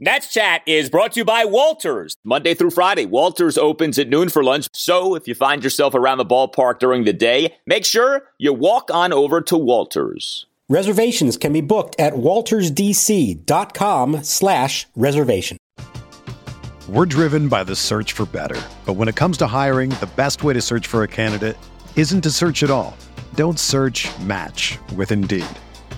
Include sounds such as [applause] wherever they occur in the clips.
Nats Chat is brought to you by Walters. Monday through Friday, Walters opens at noon for lunch. So if you find yourself around the ballpark during the day, make sure you walk on over to Walters. Reservations can be booked at waltersdc.com slash reservation. We're driven by the search for better. But when it comes to hiring, the best way to search for a candidate isn't to search at all. Don't search match with Indeed.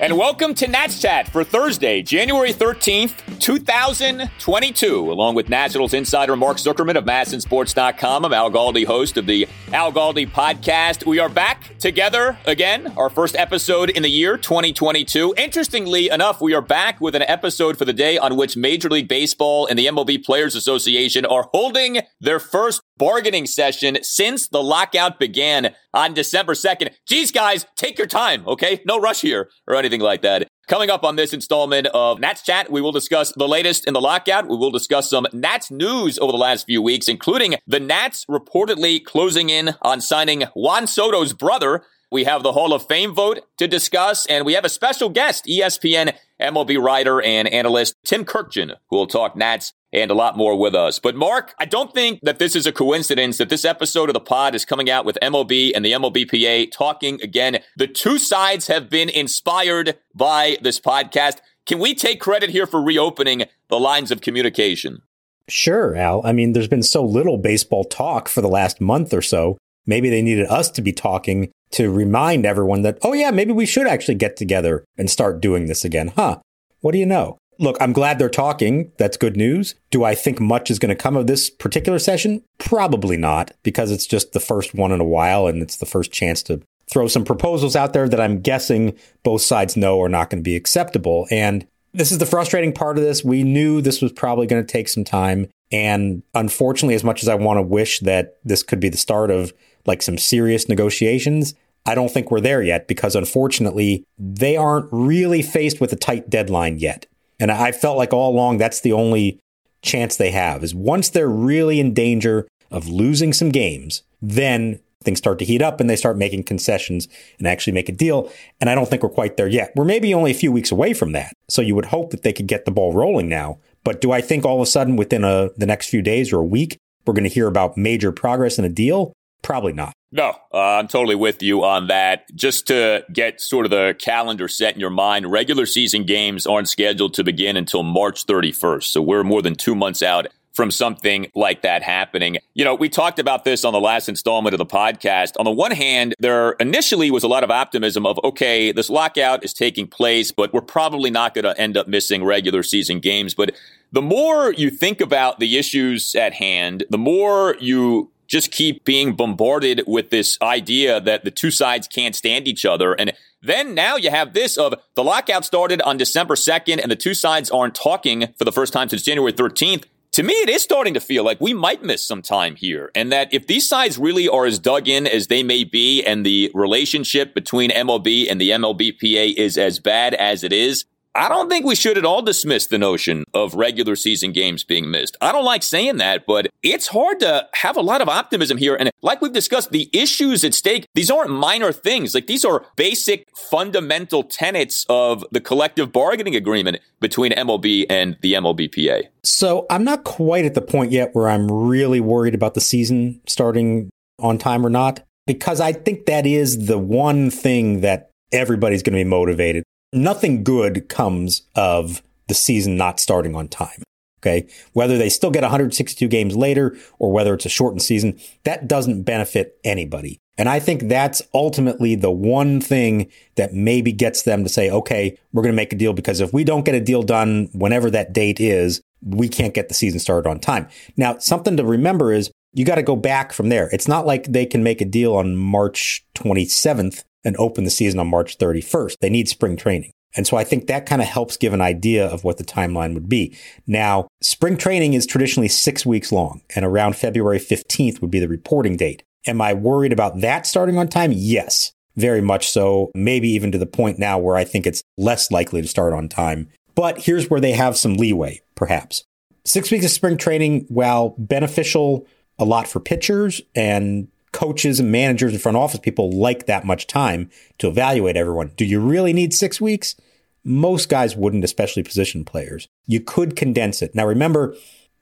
And welcome to Nats Chat for Thursday, January 13th, 2022. Along with Nationals insider Mark Zuckerman of MASNsports.com, I'm Al Galdi, host of the Al Galdi podcast. We are back together again, our first episode in the year 2022. Interestingly enough, we are back with an episode for the day on which Major League Baseball and the MLB Players Association are holding their first bargaining session since the lockout began on December 2nd. Geez, guys, take your time, okay? No rush here or anything like that. Coming up on this installment of Nats Chat, we will discuss the latest in the lockout. We will discuss some Nats news over the last few weeks, including the Nats reportedly closing in on signing Juan Soto's brother. We have the Hall of Fame vote to discuss, and we have a special guest, ESPN MLB writer and analyst Tim Kurkjian, who will talk Nats and a lot more with us. But Mark, I don't think that this is a coincidence that this episode of the pod is coming out with MLB and the MLBPA talking again. The two sides have been inspired by this podcast. Can we take credit here for reopening the lines of communication? Sure, Al. I mean, there's been so little baseball talk for the last month or so. Maybe they needed us to be talking to remind everyone that, oh, yeah, maybe we should actually get together and start doing this again. Huh? What do you know? Look, I'm glad they're talking. That's good news. Do I think much is going to come of this particular session? Probably not, because it's just the first one in a while and it's the first chance to throw some proposals out there that I'm guessing both sides know are not going to be acceptable. And this is the frustrating part of this. We knew this was probably going to take some time. And unfortunately, as much as I want to wish that this could be the start of like some serious negotiations, I don't think we're there yet because unfortunately, they aren't really faced with a tight deadline yet. And I felt like all along that's the only chance they have is once they're really in danger of losing some games, then things start to heat up and they start making concessions and actually make a deal. And I don't think we're quite there yet. We're maybe only a few weeks away from that. So you would hope that they could get the ball rolling now. But do I think all of a sudden within a, the next few days or a week, we're going to hear about major progress in a deal? Probably not. No, uh, I'm totally with you on that. Just to get sort of the calendar set in your mind, regular season games aren't scheduled to begin until March 31st. So we're more than two months out from something like that happening. You know, we talked about this on the last installment of the podcast. On the one hand, there initially was a lot of optimism of, okay, this lockout is taking place, but we're probably not going to end up missing regular season games. But the more you think about the issues at hand, the more you just keep being bombarded with this idea that the two sides can't stand each other. And then now you have this of the lockout started on December 2nd and the two sides aren't talking for the first time since January 13th. To me, it is starting to feel like we might miss some time here. And that if these sides really are as dug in as they may be and the relationship between MLB and the MLBPA is as bad as it is, I don't think we should at all dismiss the notion of regular season games being missed. I don't like saying that, but it's hard to have a lot of optimism here. And like we've discussed, the issues at stake, these aren't minor things. Like these are basic fundamental tenets of the collective bargaining agreement between MLB and the MLBPA. So I'm not quite at the point yet where I'm really worried about the season starting on time or not, because I think that is the one thing that everybody's going to be motivated nothing good comes of the season not starting on time. Okay. Whether they still get 162 games later or whether it's a shortened season, that doesn't benefit anybody. And I think that's ultimately the one thing that maybe gets them to say, okay, we're going to make a deal because if we don't get a deal done whenever that date is, we can't get the season started on time. Now, something to remember is you got to go back from there. It's not like they can make a deal on March 27th and open the season on March 31st. They need spring training. And so I think that kind of helps give an idea of what the timeline would be. Now, spring training is traditionally six weeks long, and around February 15th would be the reporting date. Am I worried about that starting on time? Yes, very much so. Maybe even to the point now where I think it's less likely to start on time. But here's where they have some leeway, perhaps. Six weeks of spring training, while beneficial a lot for pitchers and coaches and managers and front office people like that much time to evaluate everyone. Do you really need six weeks? Most guys wouldn't, especially position players. You could condense it. Now, remember,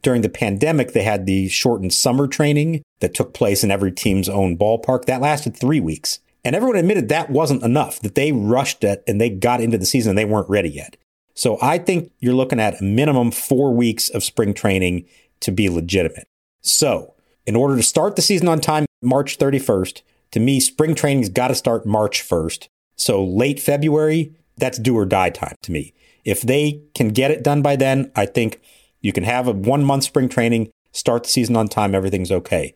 during the pandemic, they had the shortened summer training that took place in every team's own ballpark. That lasted three weeks. And everyone admitted that wasn't enough, that they rushed it and they got into the season and they weren't ready yet. So I think you're looking at a minimum four weeks of spring training to be legitimate. So in order to start the season on time, March 31st, to me, spring training's got to start March 1st. So late February, that's do or die time to me. If they can get it done by then, I think you can have a one month spring training, start the season on time, everything's okay.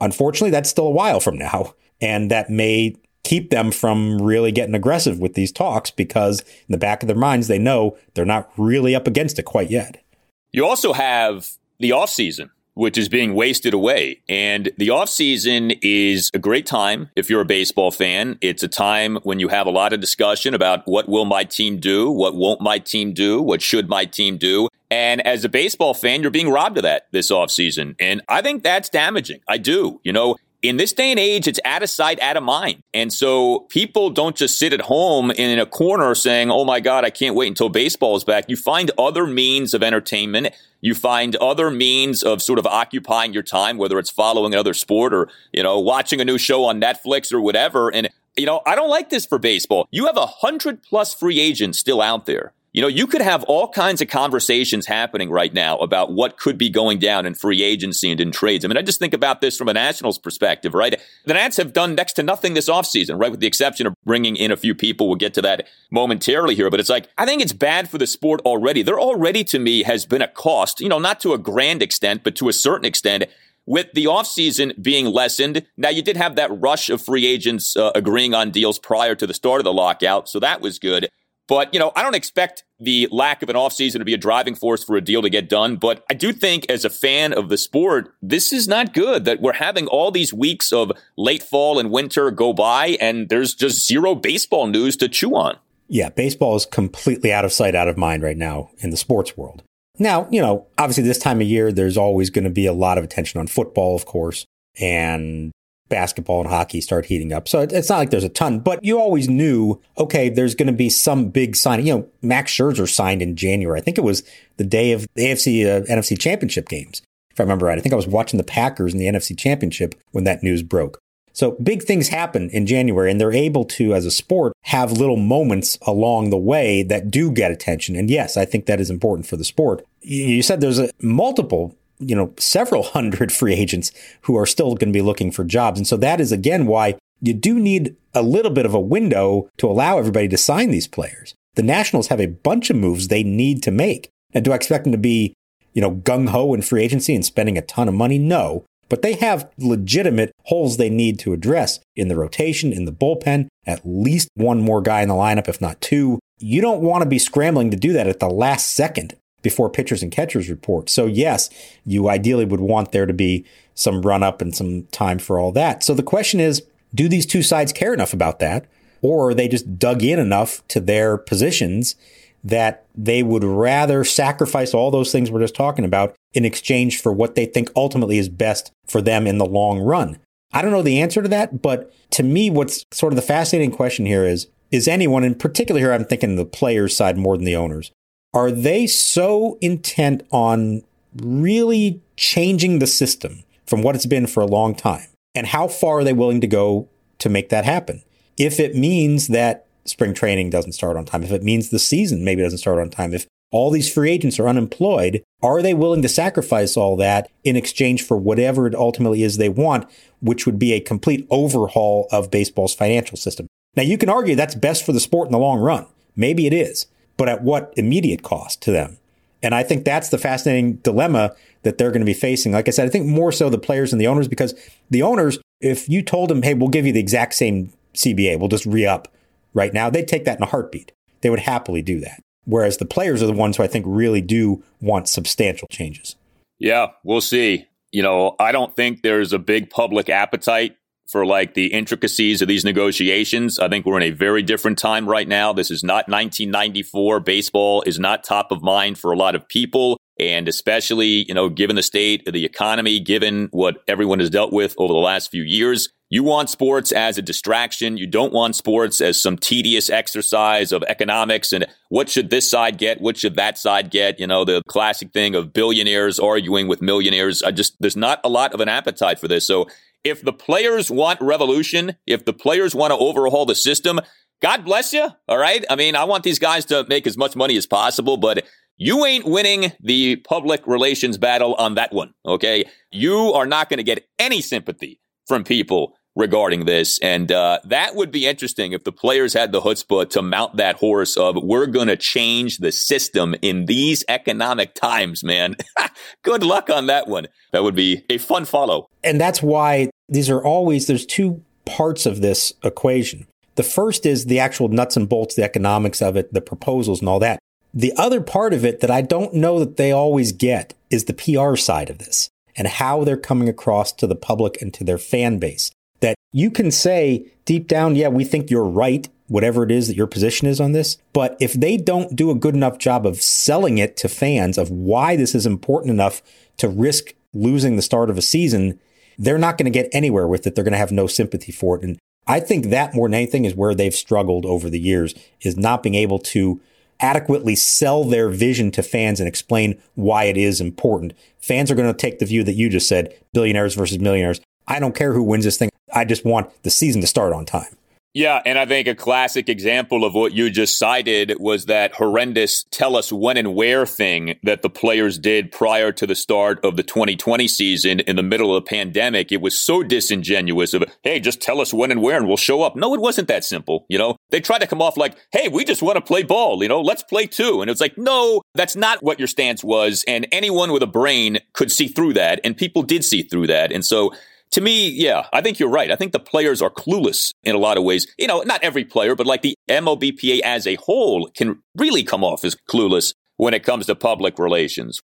Unfortunately, that's still a while from now. And that may keep them from really getting aggressive with these talks because in the back of their minds, they know they're not really up against it quite yet. You also have the offseason which is being wasted away. And the offseason is a great time if you're a baseball fan. It's a time when you have a lot of discussion about what will my team do? What won't my team do? What should my team do? And as a baseball fan, you're being robbed of that this offseason. And I think that's damaging. I do. You know, in this day and age, it's out of sight, out of mind. And so people don't just sit at home in a corner saying, Oh my God, I can't wait until baseball is back. You find other means of entertainment. You find other means of sort of occupying your time, whether it's following another sport or, you know, watching a new show on Netflix or whatever. And, you know, I don't like this for baseball. You have a hundred plus free agents still out there. You know, you could have all kinds of conversations happening right now about what could be going down in free agency and in trades. I mean, I just think about this from a Nationals perspective, right? The Nats have done next to nothing this offseason, right? With the exception of bringing in a few people. We'll get to that momentarily here, but it's like, I think it's bad for the sport already. There already, to me, has been a cost, you know, not to a grand extent, but to a certain extent with the offseason being lessened. Now, you did have that rush of free agents uh, agreeing on deals prior to the start of the lockout, so that was good. But, you know, I don't expect the lack of an offseason to be a driving force for a deal to get done. But I do think, as a fan of the sport, this is not good that we're having all these weeks of late fall and winter go by and there's just zero baseball news to chew on. Yeah, baseball is completely out of sight, out of mind right now in the sports world. Now, you know, obviously this time of year, there's always going to be a lot of attention on football, of course, and basketball and hockey start heating up. So it's not like there's a ton, but you always knew, okay, there's going to be some big signing. You know, Max Scherzer signed in January. I think it was the day of the AFC, uh, NFC championship games. If I remember right, I think I was watching the Packers in the NFC championship when that news broke. So big things happen in January and they're able to, as a sport, have little moments along the way that do get attention. And yes, I think that is important for the sport. You said there's a multiple you know, several hundred [laughs] free agents who are still going to be looking for jobs. And so that is again why you do need a little bit of a window to allow everybody to sign these players. The Nationals have a bunch of moves they need to make. And do I expect them to be, you know, gung ho in free agency and spending a ton of money? No. But they have legitimate holes they need to address in the rotation, in the bullpen, at least one more guy in the lineup, if not two. You don't want to be scrambling to do that at the last second before pitchers and catchers report. So yes, you ideally would want there to be some run up and some time for all that. So the question is, do these two sides care enough about that? Or are they just dug in enough to their positions that they would rather sacrifice all those things we're just talking about in exchange for what they think ultimately is best for them in the long run? I don't know the answer to that, but to me, what's sort of the fascinating question here is, is anyone, in particular here, I'm thinking the players side more than the owners, are they so intent on really changing the system from what it's been for a long time? And how far are they willing to go to make that happen? If it means that spring training doesn't start on time, if it means the season maybe doesn't start on time, if all these free agents are unemployed, are they willing to sacrifice all that in exchange for whatever it ultimately is they want, which would be a complete overhaul of baseball's financial system? Now, you can argue that's best for the sport in the long run. Maybe it is, but at what immediate cost to them? And I think that's the fascinating dilemma that they're going to be facing. Like I said, I think more so the players and the owners, because the owners, if you told them, hey, we'll give you the exact same CBA, we'll just re up right now, they'd take that in a heartbeat. They would happily do that. Whereas the players are the ones who I think really do want substantial changes. Yeah, we'll see. You know, I don't think there's a big public appetite for like the intricacies of these negotiations. I think we're in a very different time right now. This is not 1994. Baseball is not top of mind for a lot of people. And especially, you know, given the state of the economy, given what everyone has dealt with over the last few years, you want sports as a distraction. You don't want sports as some tedious exercise of economics and what should this side get? What should that side get? You know, the classic thing of billionaires arguing with millionaires. I just, there's not a lot of an appetite for this. So if the players want revolution, if the players want to overhaul the system, God bless you. All right. I mean, I want these guys to make as much money as possible, but you ain't winning the public relations battle on that one. Okay. You are not going to get any sympathy from people regarding this. And uh, that would be interesting if the players had the chutzpah to mount that horse of we're going to change the system in these economic times, man. [laughs] Good luck on that one. That would be a fun follow. And that's why these are always, there's two parts of this equation. The first is the actual nuts and bolts, the economics of it, the proposals and all that. The other part of it that I don't know that they always get is the PR side of this and how they're coming across to the public and to their fan base that you can say deep down, yeah, we think you're right, whatever it is that your position is on this. But if they don't do a good enough job of selling it to fans of why this is important enough to risk losing the start of a season, they're not going to get anywhere with it. They're going to have no sympathy for it. And I think that more than anything is where they've struggled over the years is not being able to adequately sell their vision to fans and explain why it is important. Fans are going to take the view that you just said, billionaires versus millionaires. I don't care who wins this thing. I just want the season to start on time. Yeah, and I think a classic example of what you just cited was that horrendous tell us when and where thing that the players did prior to the start of the 2020 season in the middle of the pandemic. It was so disingenuous of, hey, just tell us when and where and we'll show up. No, it wasn't that simple. You know, they tried to come off like, hey, we just want to play ball. You know, let's play too. And it's like, no, that's not what your stance was. And anyone with a brain could see through that. And people did see through that. And so to me, yeah, I think you're right. I think the players are clueless in a lot of ways. You know, not every player, but like the MLBPA as a whole can really come off as clueless when it comes to public relations.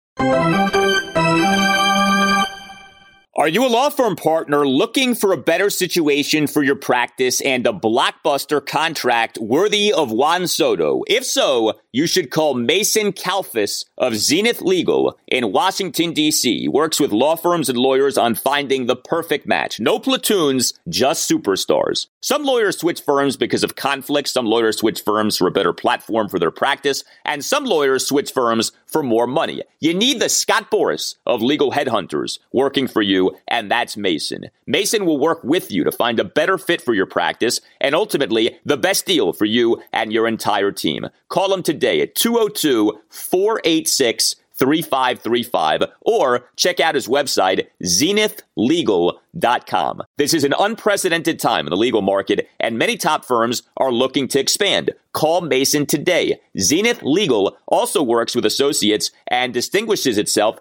Are you a law firm partner looking for a better situation for your practice and a blockbuster contract worthy of Juan Soto? If so, you should call Mason Kalfas of Zenith Legal in Washington, D.C. Works with law firms and lawyers on finding the perfect match. No platoons, just superstars. Some lawyers switch firms because of conflict. Some lawyers switch firms for a better platform for their practice. And some lawyers switch firms for more money. You need the Scott Boras of legal headhunters working for you and that's Mason. Mason will work with you to find a better fit for your practice and ultimately the best deal for you and your entire team. Call him today at 202 486 3535 or check out his website, zenithlegal.com. This is an unprecedented time in the legal market, and many top firms are looking to expand. Call Mason today. Zenith Legal also works with associates and distinguishes itself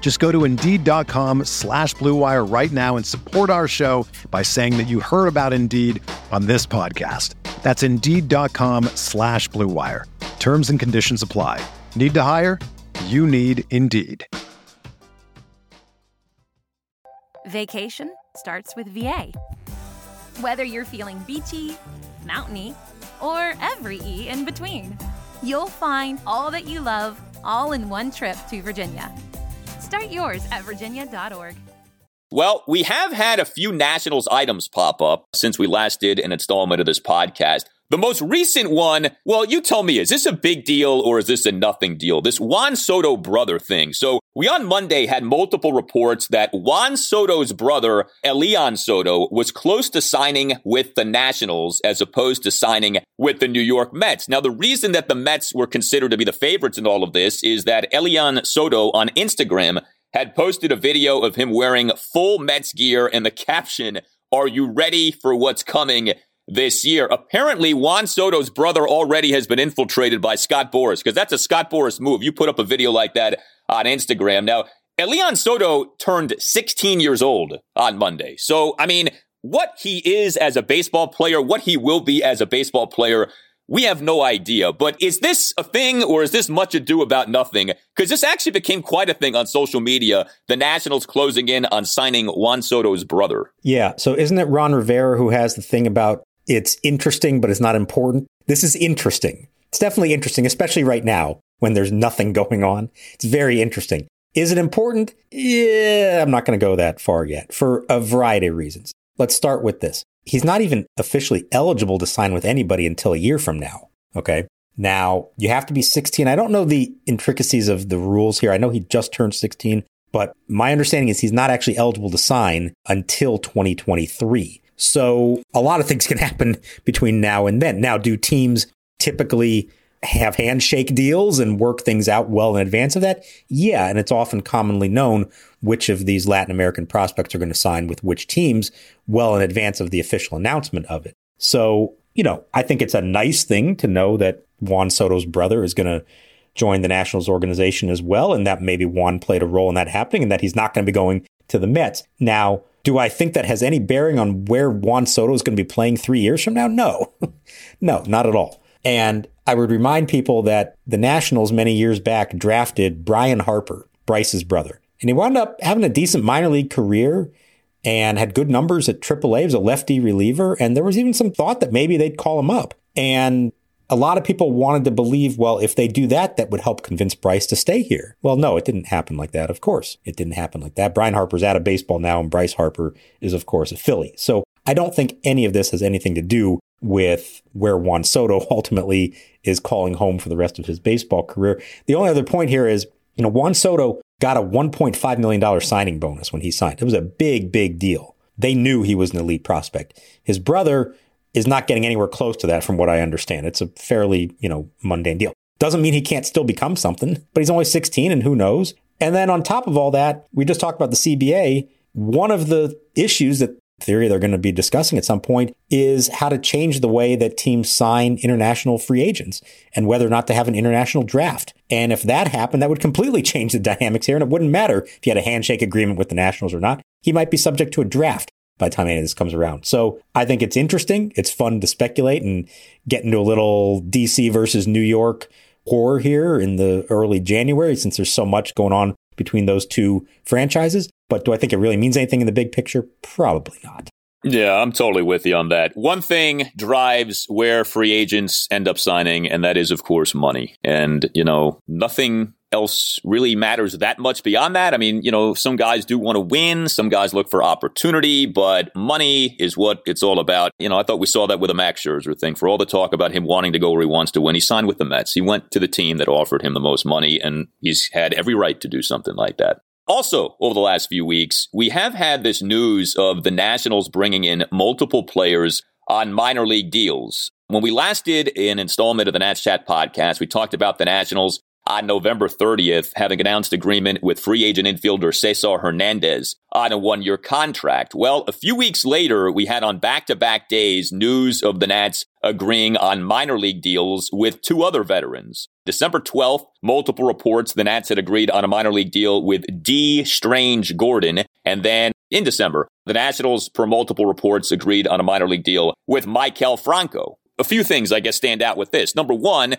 Just go to Indeed.com slash BlueWire right now and support our show by saying that you heard about Indeed on this podcast. That's Indeed.com slash BlueWire. Terms and conditions apply. Need to hire? You need Indeed. Vacation starts with VA. Whether you're feeling beachy, mountainy, or every E in between, you'll find all that you love all in one trip to Virginia. Start yours at virginia.org. Well, we have had a few Nationals items pop up since we last did an installment of this podcast. The most recent one, well, you tell me, is this a big deal or is this a nothing deal? This Juan Soto brother thing. So we on Monday had multiple reports that Juan Soto's brother, Elian Soto, was close to signing with the Nationals as opposed to signing with the New York Mets. Now, the reason that the Mets were considered to be the favorites in all of this is that Elian Soto on Instagram had posted a video of him wearing full Mets gear and the caption, Are you ready for what's coming? This year. Apparently, Juan Soto's brother already has been infiltrated by Scott Boras because that's a Scott Boras move. You put up a video like that on Instagram. Now, Elian Soto turned 16 years old on Monday. So, I mean, what he is as a baseball player, what he will be as a baseball player, we have no idea. But is this a thing or is this much ado about nothing? Because this actually became quite a thing on social media. The Nationals closing in on signing Juan Soto's brother. Yeah. So isn't it Ron Rivera who has the thing about it's interesting, but it's not important. This is interesting. It's definitely interesting, especially right now when there's nothing [laughs] going on. It's very interesting. Is it important? Yeah, I'm not going to go that far yet for a variety of reasons. Let's start with this. He's not even officially eligible to sign with anybody until a year from now. Okay. Now, you have to be 16. I don't know the intricacies of the rules here. I know he just turned 16, but my understanding is he's not actually eligible to sign until 2023. So a lot of things can happen between now and then. Now, do teams typically have handshake deals and work things out well in advance of that? Yeah. And it's often commonly known which of these Latin American prospects are going to sign with which teams well in advance of the official announcement of it. So, you know, I think it's a nice thing to know that Juan Soto's brother is going to join the Nationals organization as well. And that maybe Juan played a role in that happening and that he's not going to be going to the Mets. Now, do I think that has any bearing on where Juan Soto is going to be playing three years from now? No, [laughs] no, not at all. And I would remind people that the Nationals many years back drafted Bryan Harper, Bryce's brother, and he wound up having a decent minor league career and had good numbers at AAA. Was a lefty reliever, and there was even some thought that maybe they'd call him up. And a lot of people wanted to believe, well, if they do that, that would help convince Bryce to stay here. Well, no, it didn't happen like that. Of course, it didn't happen like that. Bryan Harper's out of baseball now, and Bryce Harper is, of course, a Philly. So I don't think any of this has anything to do with where Juan Soto [laughs] ultimately is calling home for the rest of his baseball career. The only other point here is, you know, Juan Soto got a $1.5 million signing bonus when he signed. It was a big, big deal. They knew he was an elite prospect. His brother is not getting anywhere close to that from what I understand. It's a fairly, you know, mundane deal. Doesn't mean he can't still become something, but he's only 16 and who knows? And then on top of all that, we just talked about the CBA. One of the issues that theory they're going to be discussing at some point is how to change the way that teams sign international free agents and whether or not to have an international draft. And if that happened, that would completely [laughs] change the dynamics here. And it wouldn't matter if you had a handshake agreement with the Nationals or not. He might be subject to a draft by the time any of this comes around. So I think it's interesting. It's fun to speculate and get into a little DC versus New York war here in the early January since there's so much going on between those two franchises. But do I think it really means anything in the big picture? Probably not. Yeah, I'm totally with you on that. One thing drives where free agents end up signing, and that is, of course, money. And, you know, nothing else really matters that much beyond that. I mean, you know, some guys do want to win, some guys look for opportunity, but money is what it's all about. You know, I thought we saw that with a Max Scherzer thing. For all the talk about him wanting to go where he wants to win, he signed with the Mets. He went to the team that offered him the most money, and he's had every right to do something like that. Also, over the last few weeks, we have had this news of the Nationals bringing in multiple players on minor league deals. When we last did an installment of the Nats Chat podcast, we talked about the Nationals on November 30th having announced agreement with free agent infielder Cesar Hernandez on a one year contract. Well, a few weeks later, we had on back to back days news of the Nats agreeing on minor league deals with two other veterans. December 12th, multiple reports the Nats had agreed on a minor league deal with Dee Strange-Gordon. And then in December, the Nationals, per multiple reports, agreed on a minor league deal with Maikel Franco. A few things, I guess, stand out with this. Number one,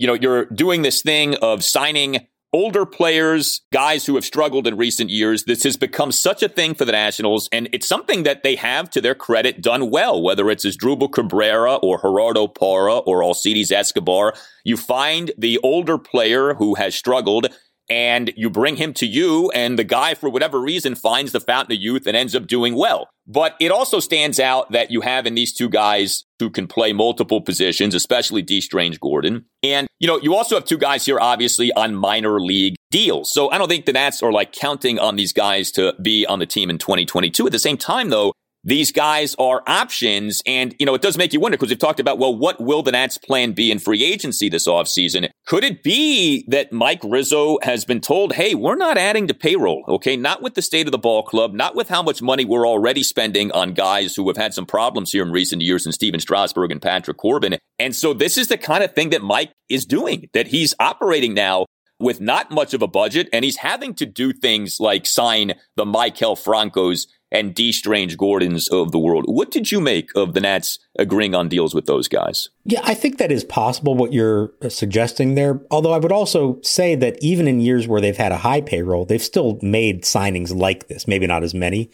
you know, you're doing this thing of signing older players, guys who have struggled in recent years. This has become such a thing for the Nationals, and it's something that they have, to their credit, done well, whether it's Asdrubal Cabrera or Gerardo Parra or Alcides Escobar. You find the older player who has struggled and you bring him to you, and the guy, for whatever reason, finds the fountain of youth and ends up doing well. But it also stands out that you have in these two guys who can play multiple positions, especially Dee Strange-Gordon. And, you know, you also have two guys here, obviously, on minor league deals. So I don't think the Nats are like counting on these guys to be on the team in 2022. At the same time, though, these guys are options. And, you know, it does make you wonder because we've talked about, well, what will the Nats plan be in free agency this offseason? Could it be that Mike Rizzo has been told, hey, we're not adding to payroll, okay? Not with the state of the ball club, not with how much money we're already spending on guys who have had some problems here in recent years in Stephen Strasburg and Patrick Corbin. And so this is the kind of thing that Mike is doing, that he's operating now with not much of a budget, and he's having to do things like sign the Michael Francos and Dee Strange Gordons of the world. What did you make of the Nats agreeing on deals with those guys? Yeah, I think that is possible what you're suggesting there. Although I would also say that even in years where they've had a high payroll, they've still made signings like this, maybe not as many.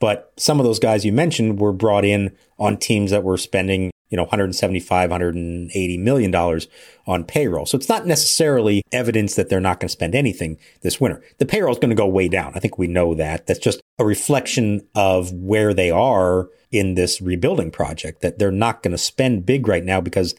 But some of those guys you mentioned were brought in on teams that were spending you know, 175, 180 million dollars on payroll. So it's not necessarily evidence that they're not going to spend anything this winter. The payroll is going to go way down. I think we know that. That's just a reflection of where they are in this rebuilding project that they're not going to spend big right now because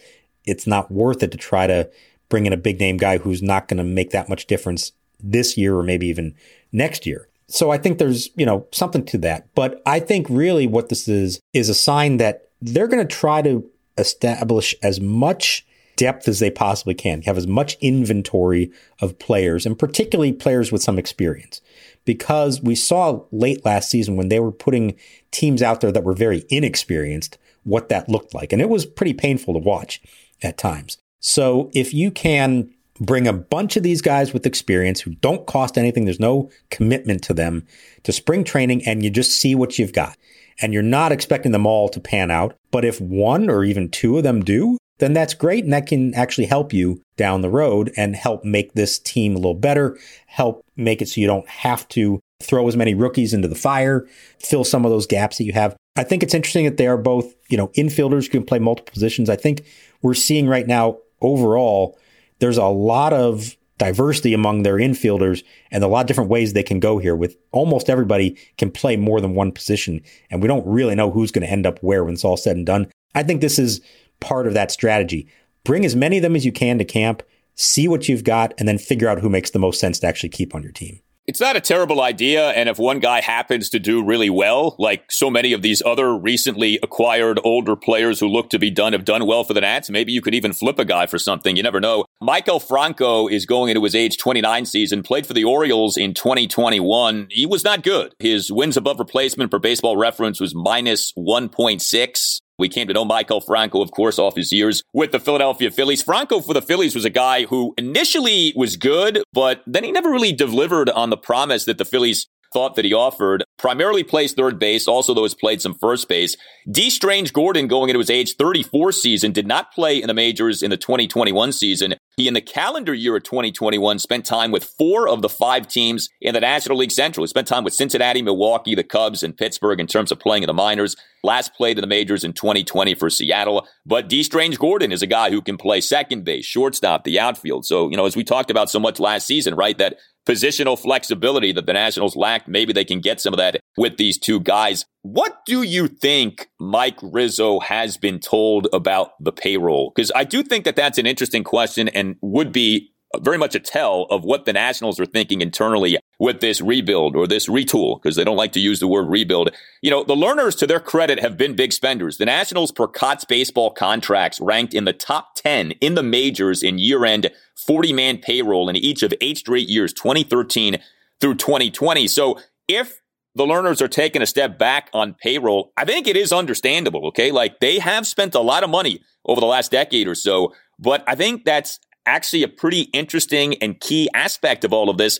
it's not worth it to try to bring in a big name guy who's not going to make that much difference this year or maybe even next year. So I think there's, you know, something to that. But I think really what this is is a sign that they're going to try to establish as much depth as they possibly can, have as much inventory of players, and particularly players with some experience. Because we saw late last season when they were putting teams out there that were very inexperienced, what that looked like. And it was pretty painful to watch at times. So if you can bring a bunch of these guys with experience who don't cost anything, there's no commitment to them to spring training, and you just see what you've got and you're not expecting them all to pan out. But if one or even two of them do, then that's great. And that can actually help you down the road and help make this team a little better, help make it so you don't have to throw as many rookies into the fire, fill some of those gaps that you have. I think it's interesting that they are both, you know, infielders who can play multiple positions. I think we're seeing right now overall, there's a lot of diversity among their infielders and a lot of different ways they can go here with almost everybody can play more than one position. And we don't really know who's going to end up where when it's all said and done. I think this is part of that strategy. Bring as many of them as you can to camp, see what you've got, and then figure out who makes the most sense to actually keep on your team. It's not a terrible idea. And if one guy happens to do really well, like so many of these other recently acquired older players who look to be done have done well for the Nats, maybe you could even flip a guy for something. You never know. Maikel Franco is going into his age 29 season, played for the Orioles in 2021. He was not good. His wins above replacement for baseball reference was minus 1.6. We came to know Maikel Franco, of course, off his years with the Philadelphia Phillies. Franco for the Phillies was a guy who initially was good, but then he never really delivered on the promise that the Phillies thought that he offered. Primarily plays third base, also though has played some first base. Dee Strange-Gordon going into his age 34 season did not play in the majors in the 2021 season. He, in the calendar year of 2021, spent time with four of the five teams in the National League Central. He spent time with Cincinnati, Milwaukee, the Cubs, and Pittsburgh in terms of playing in the minors. Last played in the majors in 2020 for Seattle. But Dee Strange-Gordon is a guy who can play second base, shortstop, the outfield. So, you know, as we talked about so much last season, right, that positional flexibility that the Nationals lacked, maybe they can get some of that with these two guys. What do you think Mike Rizzo has been told about the payroll? Because I do think that that's an interesting question and would be very much a tell of what the Nationals are thinking internally with this rebuild or this retool, because they don't like to use the word rebuild. You know, the Lerners, to their credit, have been big spenders. The Nationals per Cots baseball contracts ranked in the top 10 in the majors in year end 40 man payroll in each of eight straight years, 2013 through 2020. So if the Lerners are taking a step back on payroll, I think it is understandable. Okay. Like they have spent a lot of money over the last decade or so, but I think that's actually a pretty interesting and key aspect of all of this.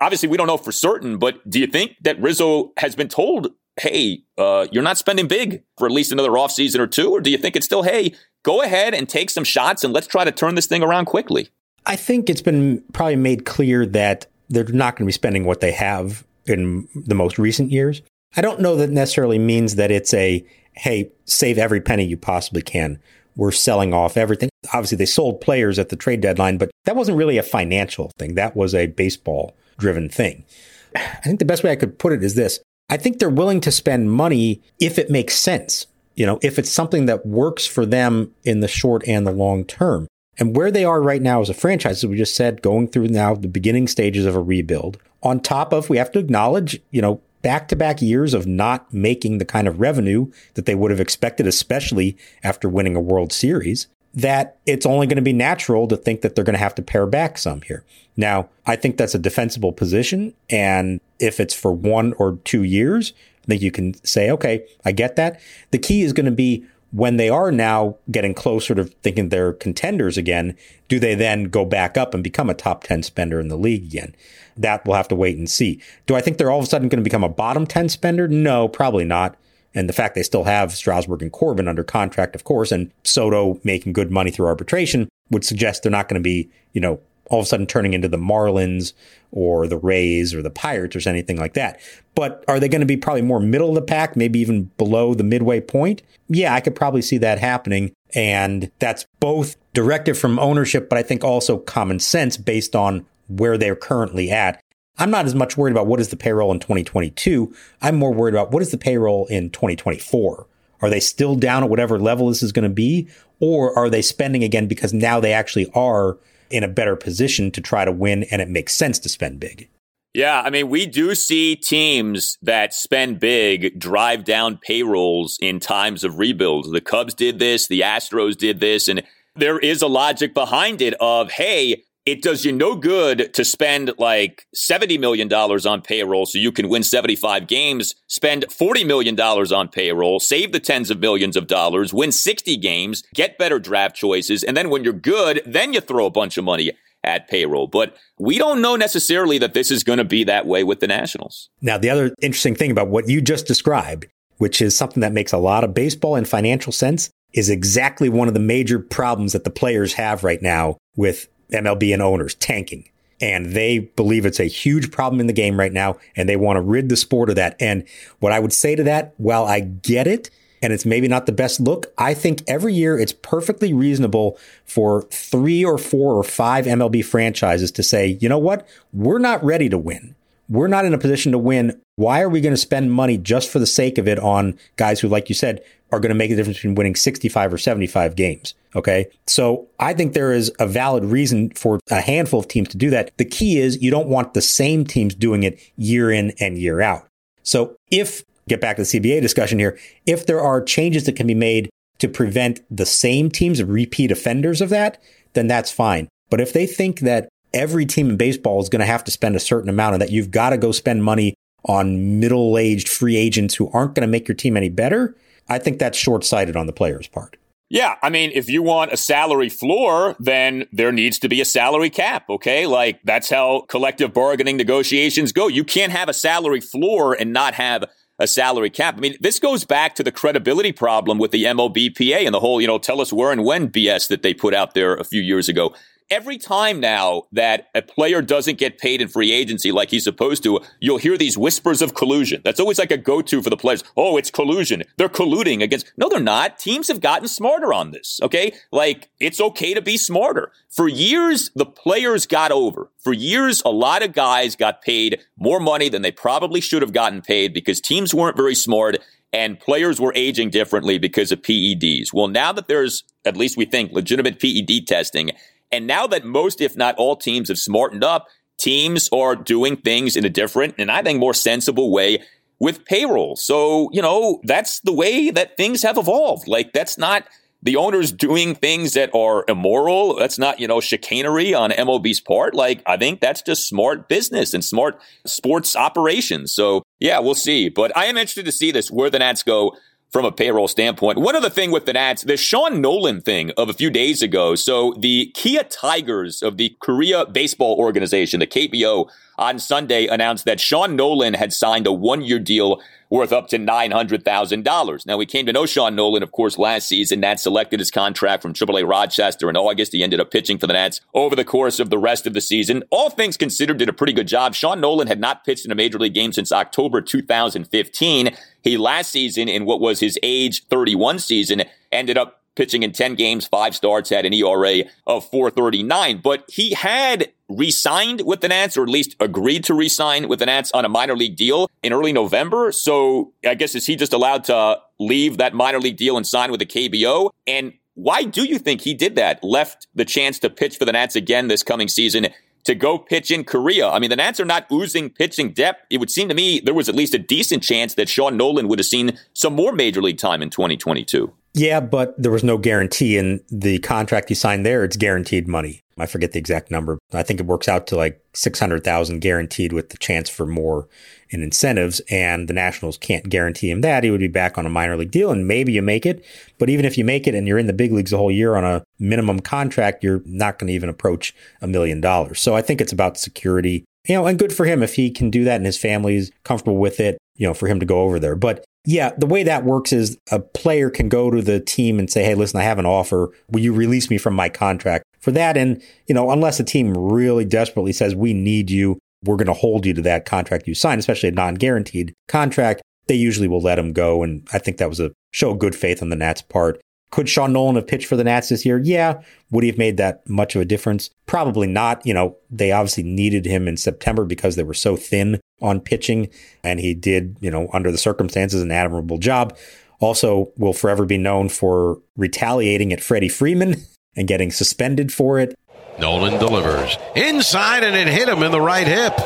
Obviously, we don't know for certain, but do you think that Rizzo has been told, hey, uh, you're not spending big for at least another offseason or two? Or do you think it's still, hey, go ahead and take some shots and let's try to turn this thing around quickly? I think it's been probably made clear that they're not going to be spending what they have in the most recent years. I don't know that necessarily means that it's a, hey, save every penny you possibly can were selling off everything. Obviously, they sold players at the trade deadline, but that wasn't really a financial thing. That was a baseball driven thing. [sighs] I think the best way I could put it is this I think they're willing to spend money if it makes sense. You know, if it's something that works for them in the short and the long term. And where they are right now as a franchise, as we just said, going through now the beginning stages of a rebuild, on top of, we have to acknowledge, you know, back to back years of not making the kind of revenue that they would have expected, especially after winning a World Series, that it's only going to be natural to think that they're going to have to pare back some here. Now, I think that's a defensible position. And if it's for one or two years, I think you can say, okay, I get that. The key is going to be when they are now getting closer to thinking they're contenders again, do they then go back up and become a top 10 spender in the league again? That we'll have to wait and see. Do I think they're all of a sudden going to become a bottom 10 spender? No, probably not. And the fact they still have Strasburg and Corbin under contract, of course, and Soto making good money through arbitration would suggest they're not going to be, you know, all of a sudden turning into the Marlins or the Rays or the Pirates or anything like that. But are they going to be probably more middle of the pack, maybe even below the midway point? Yeah, I could probably see that happening. And that's both directive from ownership, but I think also common sense based on where they're currently at. I'm not as much worried about what is the payroll in 2022. I'm more worried about what is the payroll in 2024. Are they still down at whatever level this is going to be? Or are they spending again because now they actually are in a better position to try to win and it makes sense to spend big. Yeah, I mean, we do see teams that spend big drive down payrolls in times of rebuild. The Cubs did this, the Astros did this, and there is a logic behind it of, hey, it does you no good to spend like $70 million on payroll so you can win 75 games, spend $40 million on payroll, save the tens of millions of dollars, win 60 games, get better draft choices, and then when you're good, then you throw a bunch of money at payroll. But we don't know necessarily that this is going to be that way with the Nationals. Now, the other interesting thing about what you just described, which is something that makes a lot of baseball and financial sense, is exactly one of the major problems that the players have right now with MLB and owners tanking. And they believe it's a huge problem in the game right now. And they want to rid the sport of that. And what I would say to that, while I get it, and it's maybe not the best look, I think every year it's perfectly reasonable for three or four or five MLB franchises to say, you know what? We're not ready to win. We're not in a position to win. Why are we going to spend money just for the sake of it on guys who, like you said, are going to make a difference between winning 65 or 75 games? Okay. So I think there is a valid reason for a handful of teams to do that. The key is you don't want the same teams doing it year in and year out. So if, get back to the CBA discussion here, if there are changes that can be made to prevent the same teams repeat offenders of that, then that's fine. But if they think that every team in baseball is going to have to spend a certain amount and that you've got to go spend money on middle aged free agents who aren't going to make your team any better, I think that's short sighted on the player's part. Yeah, I mean, if you want a salary floor, then there needs to be a salary cap, okay? Like, that's how collective bargaining negotiations go. You can't have a salary floor and not have a salary cap. I mean, this goes back to the credibility problem with the MLBPA and the whole, you know, tell us where and when BS that they put out there a few years ago every time now that a player doesn't get paid in free agency like he's supposed to, you'll hear these whispers of collusion. That's always like a go-to for the players. Oh, it's collusion. They're colluding against. No, they're not. Teams have gotten smarter on this. Okay. Like it's okay to be smarter. For years, the players got over. For years, a lot of guys got paid more money than they probably should have gotten paid because teams weren't very smart and players were aging differently because of PEDs. Well, now that there's, at least we think, legitimate PED testing, and now that most, if not all teams have smartened up, teams are doing things in a different and I think more sensible way with payroll. So, you know, that's the way that things have evolved. Like that's not the owners doing things that are immoral. That's not, you know, chicanery on MLB's part. Like, I think that's just smart business and smart sports operations. So, yeah, we'll see. But I am interested to see this, where the Nats go from a payroll standpoint. One other thing with the Nats, the Sean Nolin thing of a few days ago. So the Kia Tigers of the Korea Baseball Organization, the KBO, on Sunday announced that Sean Nolin had signed a one year deal worth up to $900,000. Now, we came to know Sean Nolin, of course, last season. Nats selected his contract from AAA Rochester in August. He ended up pitching for the Nats over the course of the rest of the season. All things considered, did a pretty good job. Sean Nolin had not pitched in a major league game since October 2015. He last season, in what was his age 31 season, ended up pitching in 10 games, five starts, had an ERA of 439. But he had re-signed with the Nats, or at least agreed to re-sign with the Nats on a minor league deal in early November. So I guess is he just allowed to leave that minor league deal and sign with the KBO? And why do you think he did that? Left the chance to pitch for the Nats again this coming season to go pitch in Korea. I mean, the Nats are not oozing pitching depth. It would seem to me there was at least a decent chance that Sean Nolin would have seen some more major league time in 2022. Yeah, but there was no guarantee in the contract he signed there. It's guaranteed money. I forget the exact number. I think it works out to like 600,000 guaranteed with the chance for more in incentives. And the Nationals can't guarantee him that. He would be back on a minor league deal and maybe you make it. But even if you make it and you're in the big leagues the whole year on a minimum contract, you're not going to even approach a million dollars. So I think it's about security. You know, and good for him if he can do that and his family's comfortable with it, you know, for him to go over there. But yeah, the way that works is a player can go to the team and say, Hey, listen, I have an offer. Will you release me from my contract for that? And, you know, unless a team really desperately says, we need you, we're going to hold you to that contract you signed, especially a non guaranteed contract, they usually will let him go. And I think that was a show of good faith on the Nats part. Could Sean Nolin have pitched for the Nats this year? Yeah. Would he have made that much of a difference? Probably not. You know, they obviously needed him in September because they were so thin on pitching, and he did, you know, under the circumstances, an admirable job. Also, will forever be known for retaliating at Freddie Freeman [laughs] and getting suspended for it. Nolin delivers inside, and it hit him in the right hip.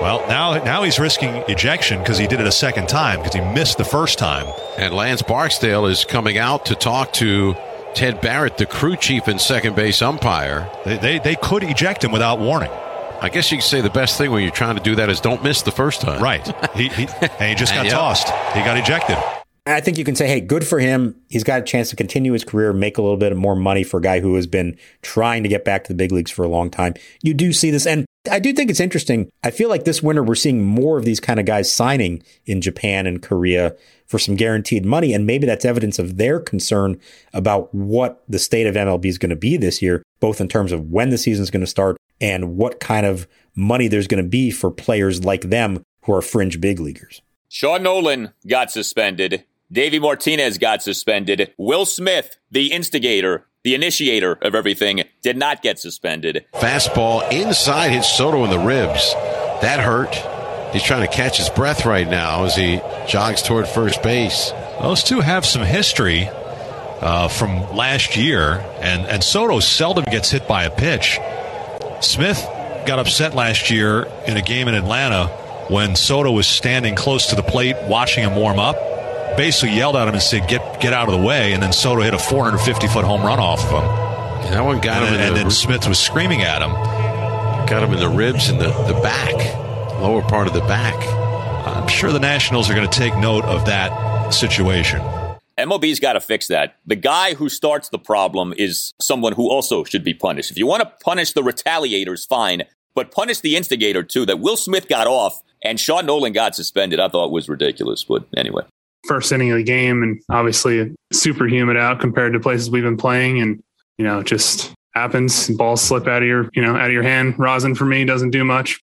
Well, now now he's risking ejection because he did it a second time because he missed the first time. And Lance Barksdale is coming out to talk to Ted Barrett, the crew chief and second base umpire. They, they, they could eject him without warning. I guess you could say the best thing when you're trying to do that is don't miss the first time. Right. He, he, and he just [laughs] got tossed. He got ejected. I think you can say, hey, good for him. He's got a chance to continue his career, make a little bit more money for a guy who has been trying to get back to the big leagues for a long time. You do see this. And I do think it's interesting. I feel like this winter we're seeing more of these kind of guys signing in Japan and Korea for some guaranteed money. And maybe that's evidence of their concern about what the state of MLB is going to be this year, both in terms of when the season is going to start and what kind of money there's going to be for players like them who are fringe big leaguers. Sean Nolin got suspended. Davey Martinez got suspended. Will Smith, the instigator, the initiator of everything, did not get suspended. Fastball inside hits Soto in the ribs. That hurt. He's trying to catch his breath right now as he jogs toward first base. Those two have some history uh, from last year, and, and Soto seldom gets hit by a pitch. Smith got upset last year in a game in Atlanta when Soto was standing close to the plate watching him warm up basically yelled at him and said, "Get get out of the way." And then Soto hit a 450 foot home run off of him. And that one got and him. Then, and the, then Smith was screaming at him. Got him in the ribs and the, the back, lower part of the back. I'm sure the Nationals are going to take note of that situation. MLB's got to fix that. The guy who starts the problem is someone who also should be punished. If you want to punish the retaliators, fine, but punish the instigator too. That Will Smith got off and Sean Nolin got suspended, I thought was ridiculous. But anyway. First inning of the game, and obviously super humid out compared to places we've been playing. And, you know, just happens. Balls slip out of your, you know, out of your hand. Rosin for me doesn't do much.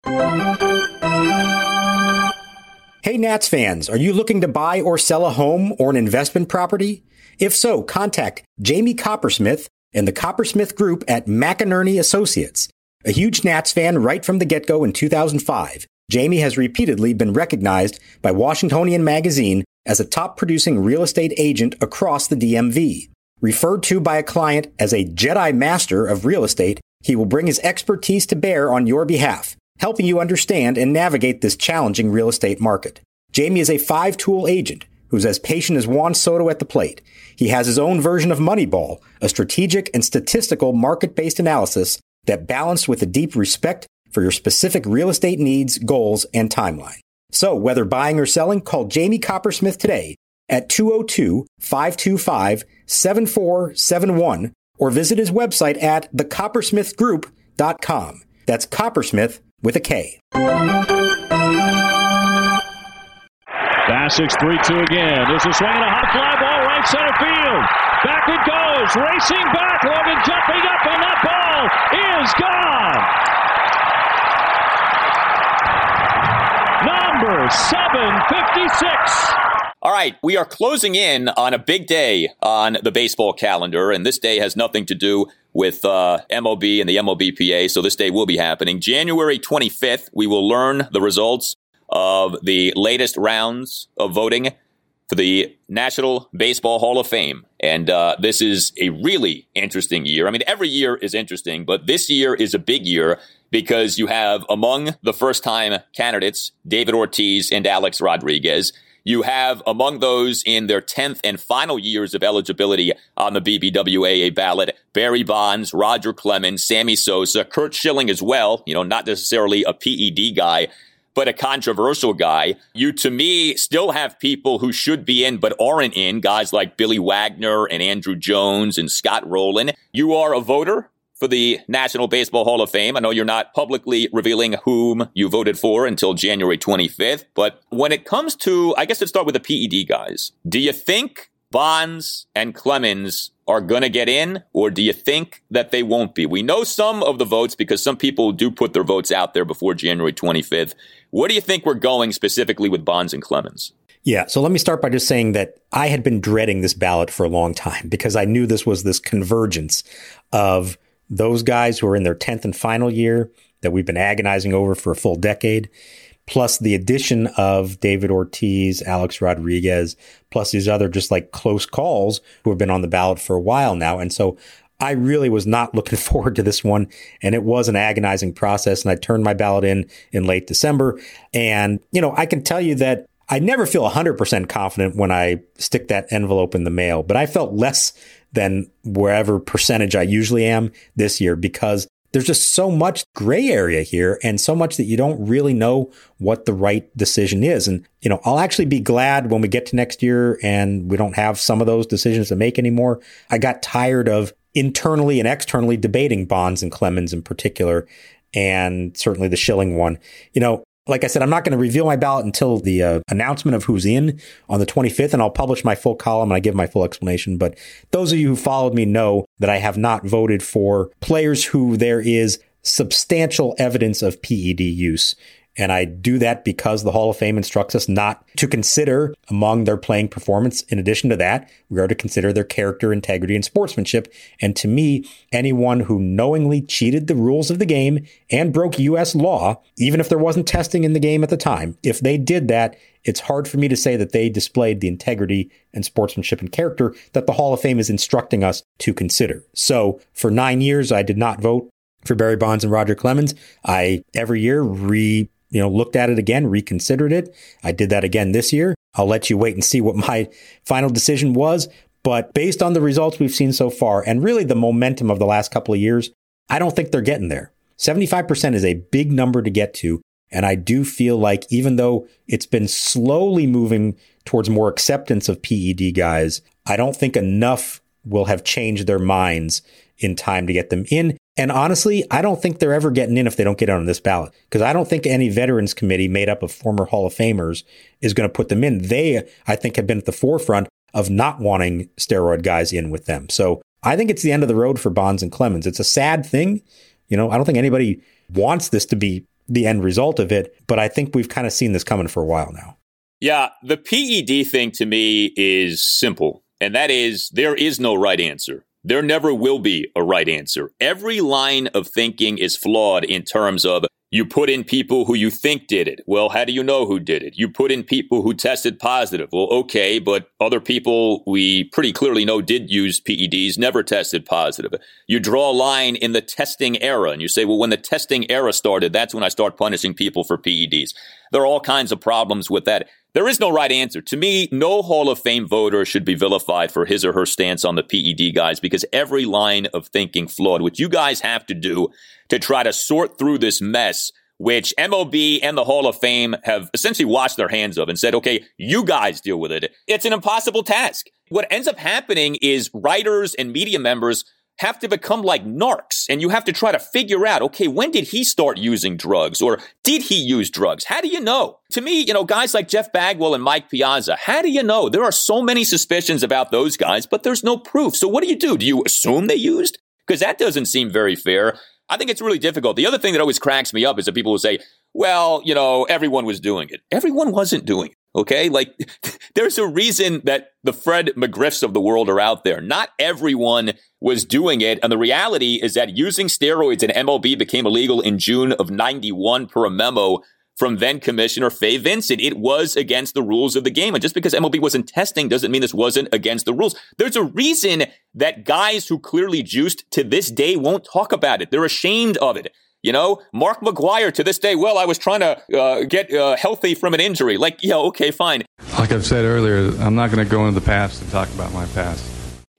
Hey, Nats fans, are you looking to buy or sell a home or an investment property? If so, contact Jamie Coppersmith and the Coppersmith Group at McEnearney Associates. A huge Nats fan right from the get go in 2005, Jamie has repeatedly been recognized by Washingtonian Magazine as a top producing real estate agent across the DMV. Referred to by a client as a Jedi Master of real estate, he will bring his expertise to bear on your behalf, helping you understand and navigate this challenging real estate market. Jamie is a five tool agent who's as patient as Juan Soto at the plate. He has his own version of Moneyball, a strategic and statistical market based analysis that balanced with a deep respect for your specific real estate needs, goals, and timeline. So whether buying or selling, call Jamie Coppersmith today at 202-525-7471 or visit his website at thecoppersmithgroup.com. That's Coppersmith with a K. Bacsik's 3-2 again. There's a swing and a hot fly ball right center field. Back it goes. Racing back. Logan jumping up and that ball is gone. Number 756. All right, we are closing in on a big day on the baseball calendar, and this day has nothing to do with uh, MLB and the MLBPA, so this day will be happening. January 25th, we will learn the results of the latest rounds of voting for the National Baseball Hall of Fame. And uh, this is a really interesting year. I mean, every year is interesting, but this year is a big year because you have among the first time candidates, David Ortiz and Alex Rodriguez. You have among those in their 10th and final years of eligibility on the BBWAA ballot, Barry Bonds, Roger Clemens, Sammy Sosa, Curt Schilling as well, you know, not necessarily a PED guy, but a controversial guy. You, to me, still have people who should be in but aren't in, guys like Billy Wagner and Andruw Jones and Scott Rolen. You are a voter for the National Baseball Hall of Fame. I know you're not publicly revealing whom you voted for until January 25th, but when it comes to, I guess let's start with the PED guys. Do you think Bonds and Clemens are going to get in, or do you think that they won't be? We know some of the votes because some people do put their votes out there before January 25th. What do you think we're going specifically with Bonds and Clemens? Yeah. So let me start by just saying that I had been dreading this ballot for a long time because I knew this was this convergence of those guys who are in their 10th and final year that we've been agonizing over for a full decade, plus the addition of David Ortiz, Alex Rodriguez, plus these other just like close calls who have been on the ballot for a while now. And so I really was not [laughs] looking forward to this one. And it was an agonizing process. And I turned my ballot in in late December. And, you know, I can tell you that I never feel 100% confident when I stick that envelope in the mail, but I felt less than wherever percentage I usually am this year because there's just so much gray area here and so much that you don't really know what the right decision is. And, you know, I'll actually be glad when we get to next year and we don't have some of those decisions to make anymore. I got tired of internally and externally debating Bonds and Clemens in particular, and certainly the Schilling one. You know, like I said, I'm not going to reveal my ballot until the uh, announcement of who's in on the 25th, and I'll publish my full column and I give my full explanation. But those of you who followed me know that I have not voted for players who there is substantial evidence of PED use and I do that because the Hall of Fame instructs us not to consider among their playing performance. In addition to that, we are to consider their character, integrity, and sportsmanship. And to me, anyone who knowingly cheated the rules of the game and broke U.S. law, even if there wasn't testing in the game at the time, if they did that, it's hard for me to say that they displayed the integrity and sportsmanship and character that the Hall of Fame is instructing us to consider. So for nine years, I did not vote for Barry Bonds and Roger Clemens. I every year re you know, looked at it again, reconsidered it. I did that again this year. I'll let you wait and see what [laughs] my final decision was. But based on the results we've seen so far and really the momentum of the last couple of years, I don't think they're getting there. 75% is a big number to get to. And I do feel like even though it's been slowly moving towards more acceptance of PED guys, I don't think enough will have changed their minds in time to get them in. And honestly, I don't think they're ever getting in if they don't get on this ballot because I don't think any veterans committee made up of former Hall of Famers is going to put them in. They, I think, have been at the forefront of not wanting steroid guys in with them. So I think it's the end of the road for Bonds and Clemens. It's a sad thing. You know, I don't think anybody wants this to be the end result of it, but I think we've kind of seen this coming for a while now. Yeah, the PED thing to me is simple, and that is there is no right answer. There never will be a right answer. Every line of thinking is flawed in terms of you put in people who you think did it. Well, how do you know who did it? You put in people who tested positive. Well, okay, but other people we pretty clearly know did use PEDs never tested positive. You draw a line in the testing era and you say, well, when the testing era started, that's when I start punishing people for PEDs. There are all kinds of problems with that. There is no right answer. To me, no Hall of Fame voter should be vilified for his or her stance on the PED guys because every line of thinking flawed. What you guys have to do to try to sort through this mess, which MLB and the Hall of Fame have essentially washed their hands of and said, okay, you guys deal with it. It's an impossible task. What ends up happening is writers and media members have to become like narcs and you have to try to figure out, okay, when did he start using drugs or did he use drugs? How do you know? To me, you know, guys like Jeff Bagwell and Mike Piazza, how do you know? There are so many suspicions about those guys, but there's no proof. So what do you do? Do you assume they used? Because that doesn't seem very fair. I think it's really difficult. The other thing that always cracks me up is that people will say, well, you know, everyone was doing it. Everyone wasn't doing it. Okay. Like [laughs] there's a reason that the Fred McGriffs of the world are out there. Not everyone was doing it. And the reality is that using steroids in MLB became illegal in June of 91 per a memo from then Commissioner Fay Vincent. It was against the rules of the game. And just because MLB wasn't testing doesn't mean this wasn't against the rules. There's a reason that guys who clearly juiced to this day won't talk about it. They're ashamed of it. You know, Mark McGwire to this day, well, I was trying to uh, get uh, healthy from an injury. Like, yeah, okay, fine. Like I've said earlier, I'm not going to go into the past and talk about my past.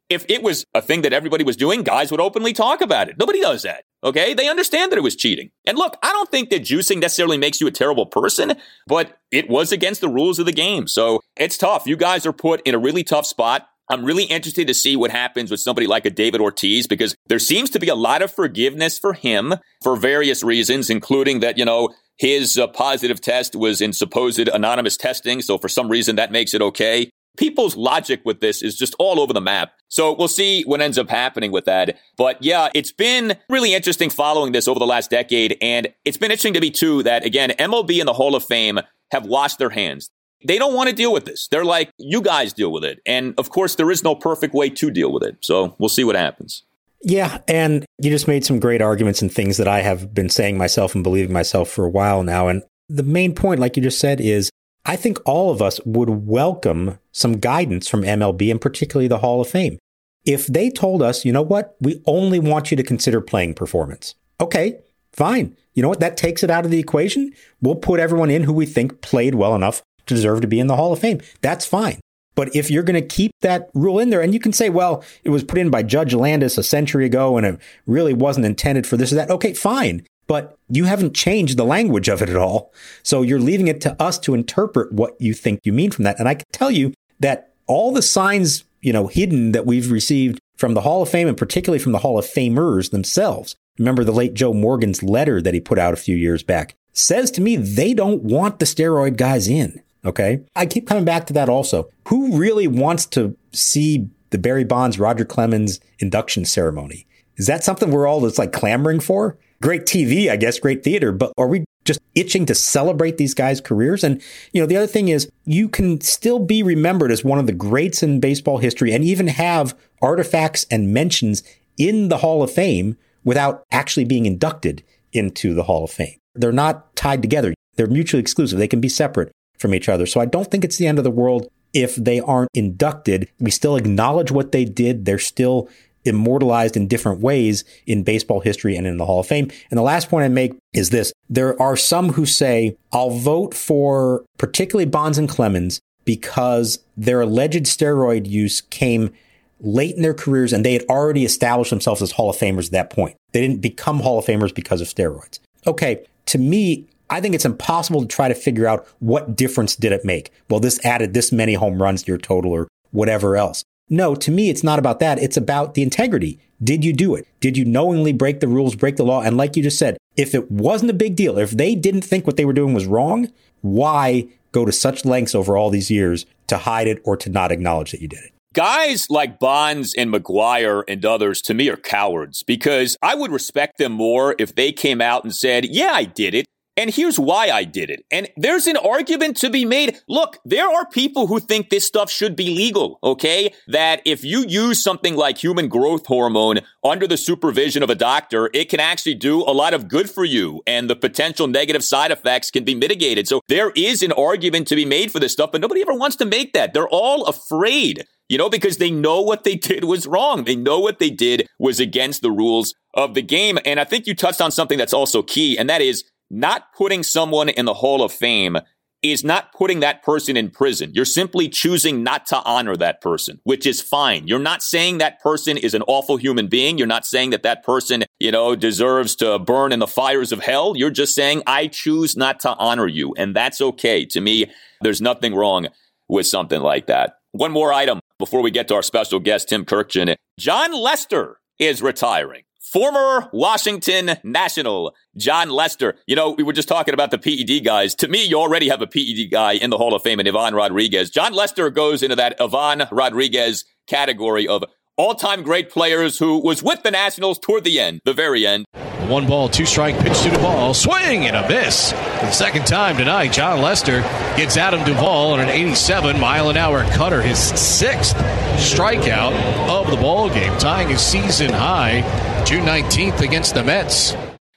If it was a thing that everybody was doing, guys would openly talk about it. Nobody does that. Okay. They understand that it was cheating. And look, I don't think that juicing necessarily makes you a terrible person, but it was against the rules of the game. So it's tough. You guys are put in a really tough spot. I'm really interested to see what happens with somebody like a David Ortiz because there seems to be a lot of forgiveness for him for various reasons, including that, you know, his uh, positive test was in supposed anonymous testing. So for some reason that makes it okay. People's logic with this is just all over the map. So we'll see what ends up happening with that. But yeah, it's been really interesting following this over the last decade. And it's been interesting to me too that again, MLB and the Hall of Fame have washed their hands they don't want to deal with this. They're like, you guys deal with it. And of course, there is no perfect way to deal with it. So we'll see what happens. Yeah. And you just made some great arguments and things that I have been saying myself and believing myself for a while now. And the main point, like you just said, is I think all of us would welcome some guidance from MLB and particularly the Hall of Fame. If they told us, you know what, we only want you to consider playing performance. Okay, fine. You know what? That takes it out of the equation. We'll put everyone in who we think played well enough deserve to be in the Hall of Fame. That's fine. But if you're going to keep that rule in there, and you can say, well, it was put in by Judge Landis a century ago and it really wasn't intended for this or that. Okay, fine. But you haven't changed the language of it at all. So you're leaving it to us to interpret what you think you mean from that. And I can tell you that all the signs, you know, hidden that we've received from the Hall of Fame and particularly from the Hall of Famers themselves. Remember the late Joe Morgan's letter that he put out a few years back says to me they don't want the steroid guys in. Okay. I keep coming back to that also. Who really wants to see the Barry Bonds, Roger Clemens induction ceremony? Is that something we're all just like clamoring for? Great TV, I guess, great theater, but are we just itching to celebrate these guys' careers? And, you know, the other thing is you can still be remembered as one of the greats in baseball history and even have artifacts and mentions in the Hall of Fame without actually being inducted into the Hall of Fame. They're not tied together. They're mutually exclusive. They can be separate from each other. So I don't think it's the end of the world if they aren't inducted. We still acknowledge what they did. They're still immortalized in different ways in baseball history and in the Hall of Fame. And the last point I make is this. There are some who say, I'll vote for particularly Bonds and Clemens because their alleged steroid use came late in their careers and they had already established themselves as Hall of Famers at that point. They didn't become Hall of Famers because of steroids. Okay. To me, I think it's impossible to try to figure out what difference did it make. Well, this added this many home runs to your total or whatever else. No, to me, it's not about that. It's about the integrity. Did you do it? Did you knowingly break the rules, break the law? And like you just said, if it wasn't a big deal, if they didn't think what they were doing was wrong, why go to such lengths over all these years to hide it or to not acknowledge that you did it? Guys like Bonds and McGwire and others, to me, are cowards because I would respect them more if they came out and said, Yeah, I did it. And here's why I did it. And there's an argument to be made. Look, there are people who think this stuff should be legal, okay? That if you use something like human growth hormone under the supervision of a doctor, it can actually do a lot of good for you and the potential negative side effects can be mitigated. So there is an argument to be made for this stuff, but nobody ever wants to make that. They're all afraid, you know, because they know what they did was wrong. They know what they did was against the rules of the game. And I think you touched on something that's also key, and that is not putting someone in the Hall of Fame is not putting that person in prison. You're simply choosing not to honor that person, which is fine. You're not saying that person is an awful human being. You're not saying that that person, you know, deserves to burn in the fires of hell. You're just saying, I choose not to honor you. And that's okay. To me, there's nothing wrong with something like that. One more item before we get to our special guest, Tim Kurkjian. Jon Lester is retiring former Washington National, Jon Lester. You know, we were just talking about the PED guys. To me, you already have a PED guy in the Hall of Fame in Ivan Rodriguez. Jon Lester goes into that Ivan Rodriguez category of all-time great players who was with the Nationals toward the end, the very end. One ball, two strike pitch to the ball, Swing and a miss. For the second time tonight, Jon Lester gets Adam Duvall on an 87 mile an hour cutter, his sixth strikeout of the ball game, tying his season high June 19th against the Mets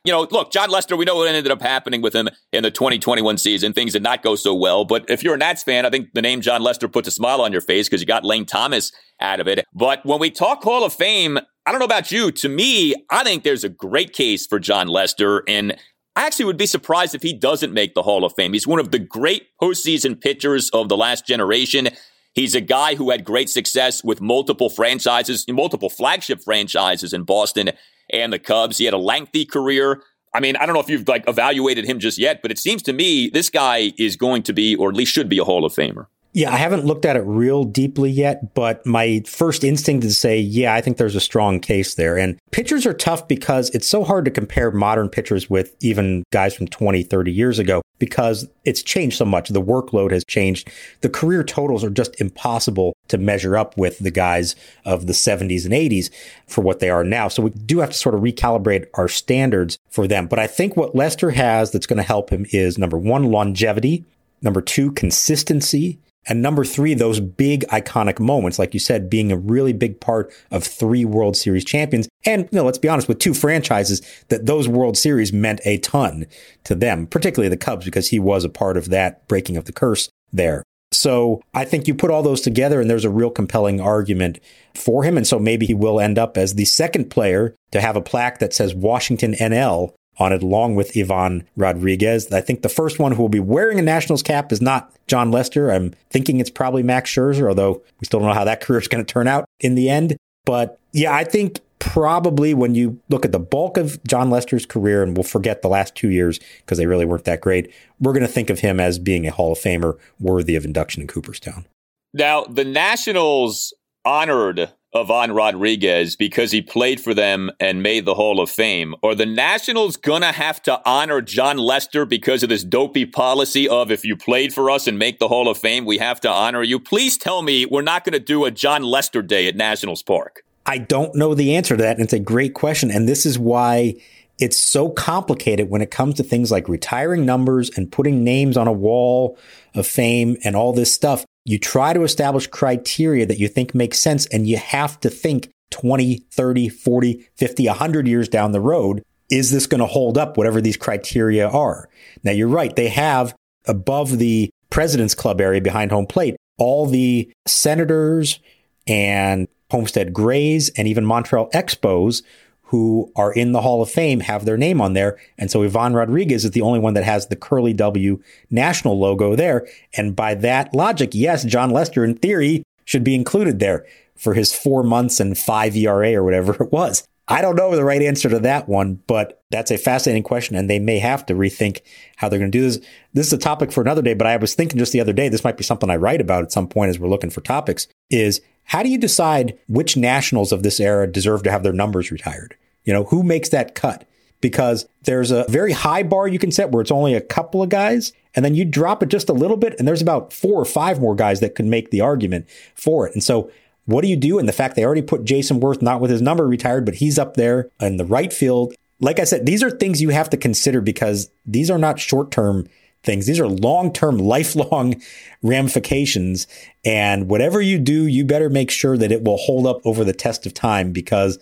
you know, look, Jon Lester, we know what ended up happening with him in the 2021 season. Things did not go so well. But if you're a Nats fan, I think the name Jon Lester puts a smile on your face because you got Lane Thomas out of it. But when we talk Hall of Fame, I don't know about you. To me, I think there's a great case for John Lester. And I actually would be surprised if he doesn't make the Hall of Fame. He's one of the great postseason pitchers of the last generation. He's a guy who had great success with multiple franchises, multiple flagship franchises in Boston and the Cubs. He had a lengthy career. I mean, I don't know if you've like evaluated him just yet, but it seems to me this guy is going to be, or at least should be, a Hall of Famer. Yeah, I haven't looked at it real deeply yet, but my first instinct is to say, yeah, I think there's a strong case there. And pitchers are tough because it's so hard to compare modern pitchers with even guys from 20, 30 years ago because it's changed so much. The workload has changed. The career totals are just impossible to measure up with the guys of the 70s and 80s for what they are now. So we do have to sort of recalibrate our standards for them. But I think what Lester has that's going to help him is number one, longevity. Number two, consistency. And number three, those big iconic moments, like you said, being a really big part of three World Series champions. And, you know, let's be honest, with two franchises, that those World Series meant a ton to them, particularly the Cubs, because he was a part of that breaking of the curse there. So I think you put all those together and there's a real compelling argument for him. And so maybe he will end up as the second player to have a plaque that says Washington NL on it, along with Ivan Rodriguez. I think the first one who will be wearing a Nationals cap is not Jon Lester. I'm thinking it's probably Max Scherzer, although we still don't know how that [laughs] career is going to turn out in the end. But yeah, I think probably when you look at the bulk of Jon Lester's career, and we'll forget the last two years because they really weren't that great, we're going to think of him as being a Hall of Famer worthy of induction in Cooperstown. Now, the Nationals honored Ivan Rodriguez because he played for them and made the Hall of Fame? Are the Nationals going to have to honor Jon Lester because of this dopey policy of if you played for us and make the Hall of Fame, we have to honor you? Please tell me we're not going to do a Jon Lester Day at Nationals Park. I don't know the answer to that. And it's a great question. And this is why it's so complicated when it comes to things like retiring numbers and putting names on a wall of fame and all this stuff you try to establish criteria that you think makes sense and you have to think 20, 30, 40, 50, 100 years down the road. Is this going to hold up, whatever these criteria are? Now, you're right. They have above the President's Club area behind home plate, all the senators and Homestead Grays and even Montreal Expos who are in the Hall of Fame have their name on there. And so Ivan Rodriguez is the only one that has the curly W national logo there. And by that logic, yes, Jon Lester in theory should be included there for his four months and five ERA or whatever it was. I don't know the right answer to that one, but that's a fascinating question. And they may have to rethink how they're going to do this. This is a topic for another day, but I was thinking just the other day, this might be something I write about at some point as we're looking for topics is how do you decide which nationals of this era deserve to have their numbers retired? You know, who makes that cut? Because there's a very high bar you can set where it's only a couple of guys, and then you drop it just a little bit, and there's about four or five more guys that could make the argument for it. And so, what do you do? And the fact they already put Jayson Werth, not with his number retired, but he's up there in the right field. Like I said, these are things you have to consider because these are not short term things. These are long term, [laughs] lifelong ramifications. And whatever you do, you better make sure that it will hold up over the test of time because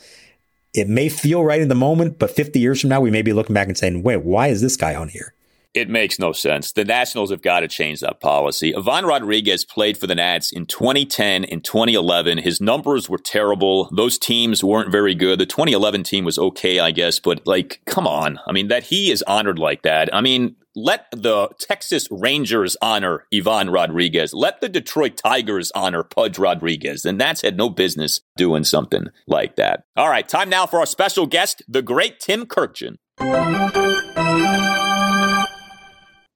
it may feel right in the moment, but 50 years from now, we may be looking back and saying, wait, why is this guy on here? It makes no sense. The Nationals have got to change that policy. Ivan Rodriguez played for the Nats in 2010 and 2011. His numbers were terrible. Those teams weren't very good. The 2011 team was okay, I guess, but like, come on. I mean, that he is honored like that. I mean, let the Texas Rangers honor Ivan Rodriguez. Let the Detroit Tigers honor Pudge Rodriguez. And that's had no business doing something like that. All right, time now for our special guest, the great Tim Kurkjian.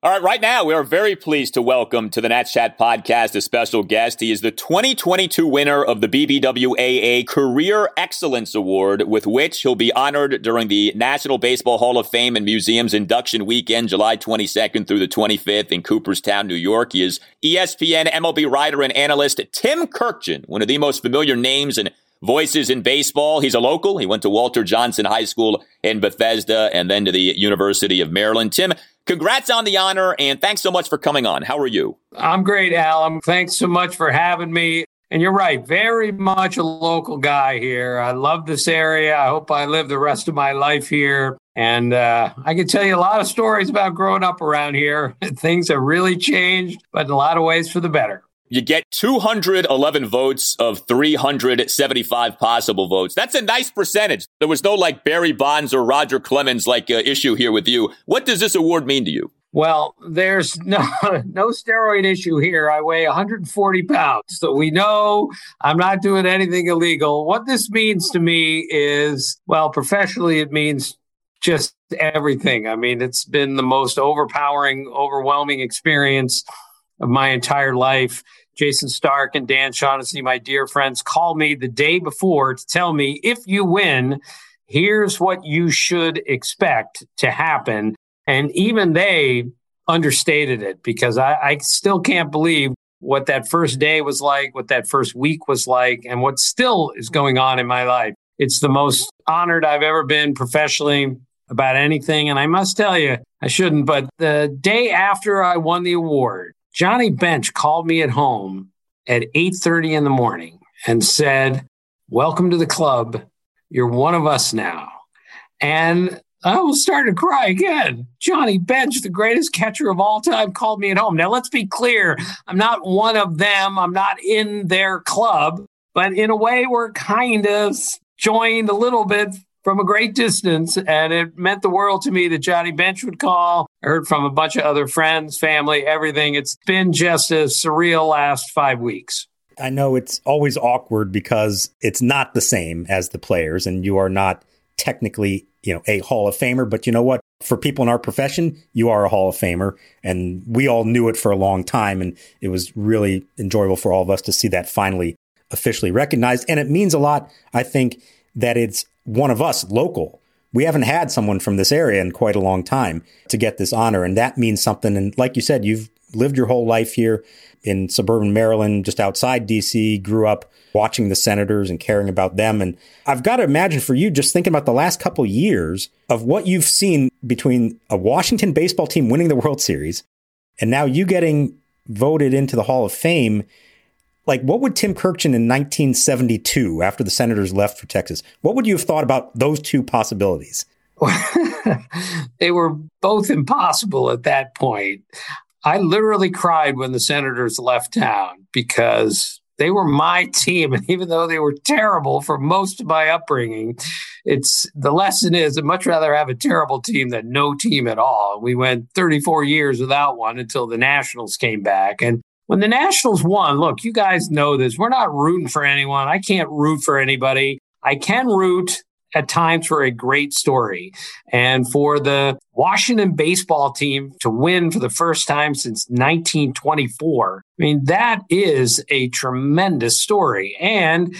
All right, right now we are very pleased to welcome to the Nats Chat podcast a special guest. He is the 2022 winner of the BBWAA Career Excellence Award, with which he'll be honored during the National Baseball Hall of Fame and Museums induction weekend, July 22nd through the 25th in Cooperstown, New York. He is ESPN MLB writer and analyst Tim Kurkjian, one of the most familiar names and voices in baseball. He's a local. He went to Walter Johnson High School in Bethesda and then to the University of Maryland. Tim, congrats on the honor and thanks so much for coming on. How are you? I'm great, Alan. Thanks so much for having me. And you're right, very much a local guy here. I love this area. I hope I live the rest of my life here. And uh, I can tell you a lot of stories about growing up around here. [laughs] Things have really changed, but in a lot of ways for the better. You get 211 votes of 375 possible votes. That's a nice percentage. There was no like Barry Bonds or Roger Clemens like uh, issue here with you. What does this award mean to you? Well, there's [laughs] no no steroid issue here. I weigh 140 pounds, so we know I'm not doing anything illegal. What this means to me is, well, professionally, it means just everything. I mean, it's been the most overpowering, overwhelming experience of my entire life. Jayson Stark and Dan Shaughnessy, my dear friends, called me the day before to tell me if you win, here's what you should expect to happen. And even they understated it because I, I still can't believe what that first day was like, what that first week was like, and what still is going on in my life. It's the most honored I've ever been professionally about anything. And I must tell you, I shouldn't, but the day after I won the award, Johnny Bench called me at home at 8:30 in the morning and said, "Welcome to the club. You're one of us now." And I almost started to cry again. Johnny Bench, the greatest catcher of all time, called me at home. Now, let's be clear. I'm not one of them. I'm not in their club, but in a way, we're kind of joined a little bit from a great distance. And it meant the world to me that Johnny Bench would call. I heard from a bunch of other friends, family, everything. It's been just a surreal last five weeks. I know it's always awkward because it's not the same as the players, and you are not technically, you know, a Hall of Famer. But you know what? For people in our profession, you are a Hall of Famer, and we all knew it for a long time, and it was really enjoyable for all of us to see that finally officially recognized. And it means a lot, I think, that it's one of us local. We haven't had someone from this area in quite a long time to get this honor. And that means something. And like you said, you've lived your whole life here in suburban Maryland, just outside DC, grew up watching the Senators and caring about them. And I've got to imagine for you, just thinking about the last couple years of what you've seen between a Washington baseball team winning the World Series and now you getting voted into the Hall of Fame like what would Tim Kurkjian in 1972 after the Senators left for Texas? What would you have thought about those two possibilities? [laughs] they were both impossible at that point. I literally cried when the Senators left town because they were my [laughs] team. And even though they were terrible for most of my upbringing, it's the lesson is I'd much rather have a terrible team than no team at all. We went 34 years without one until the Nationals came back. And when the Nationals won, look, you guys know this. We're not rooting for anyone. I can't root for anybody. I can root at times for a great story. And for the Washington baseball team to win for the first time since 1924, I mean, that is a tremendous story. And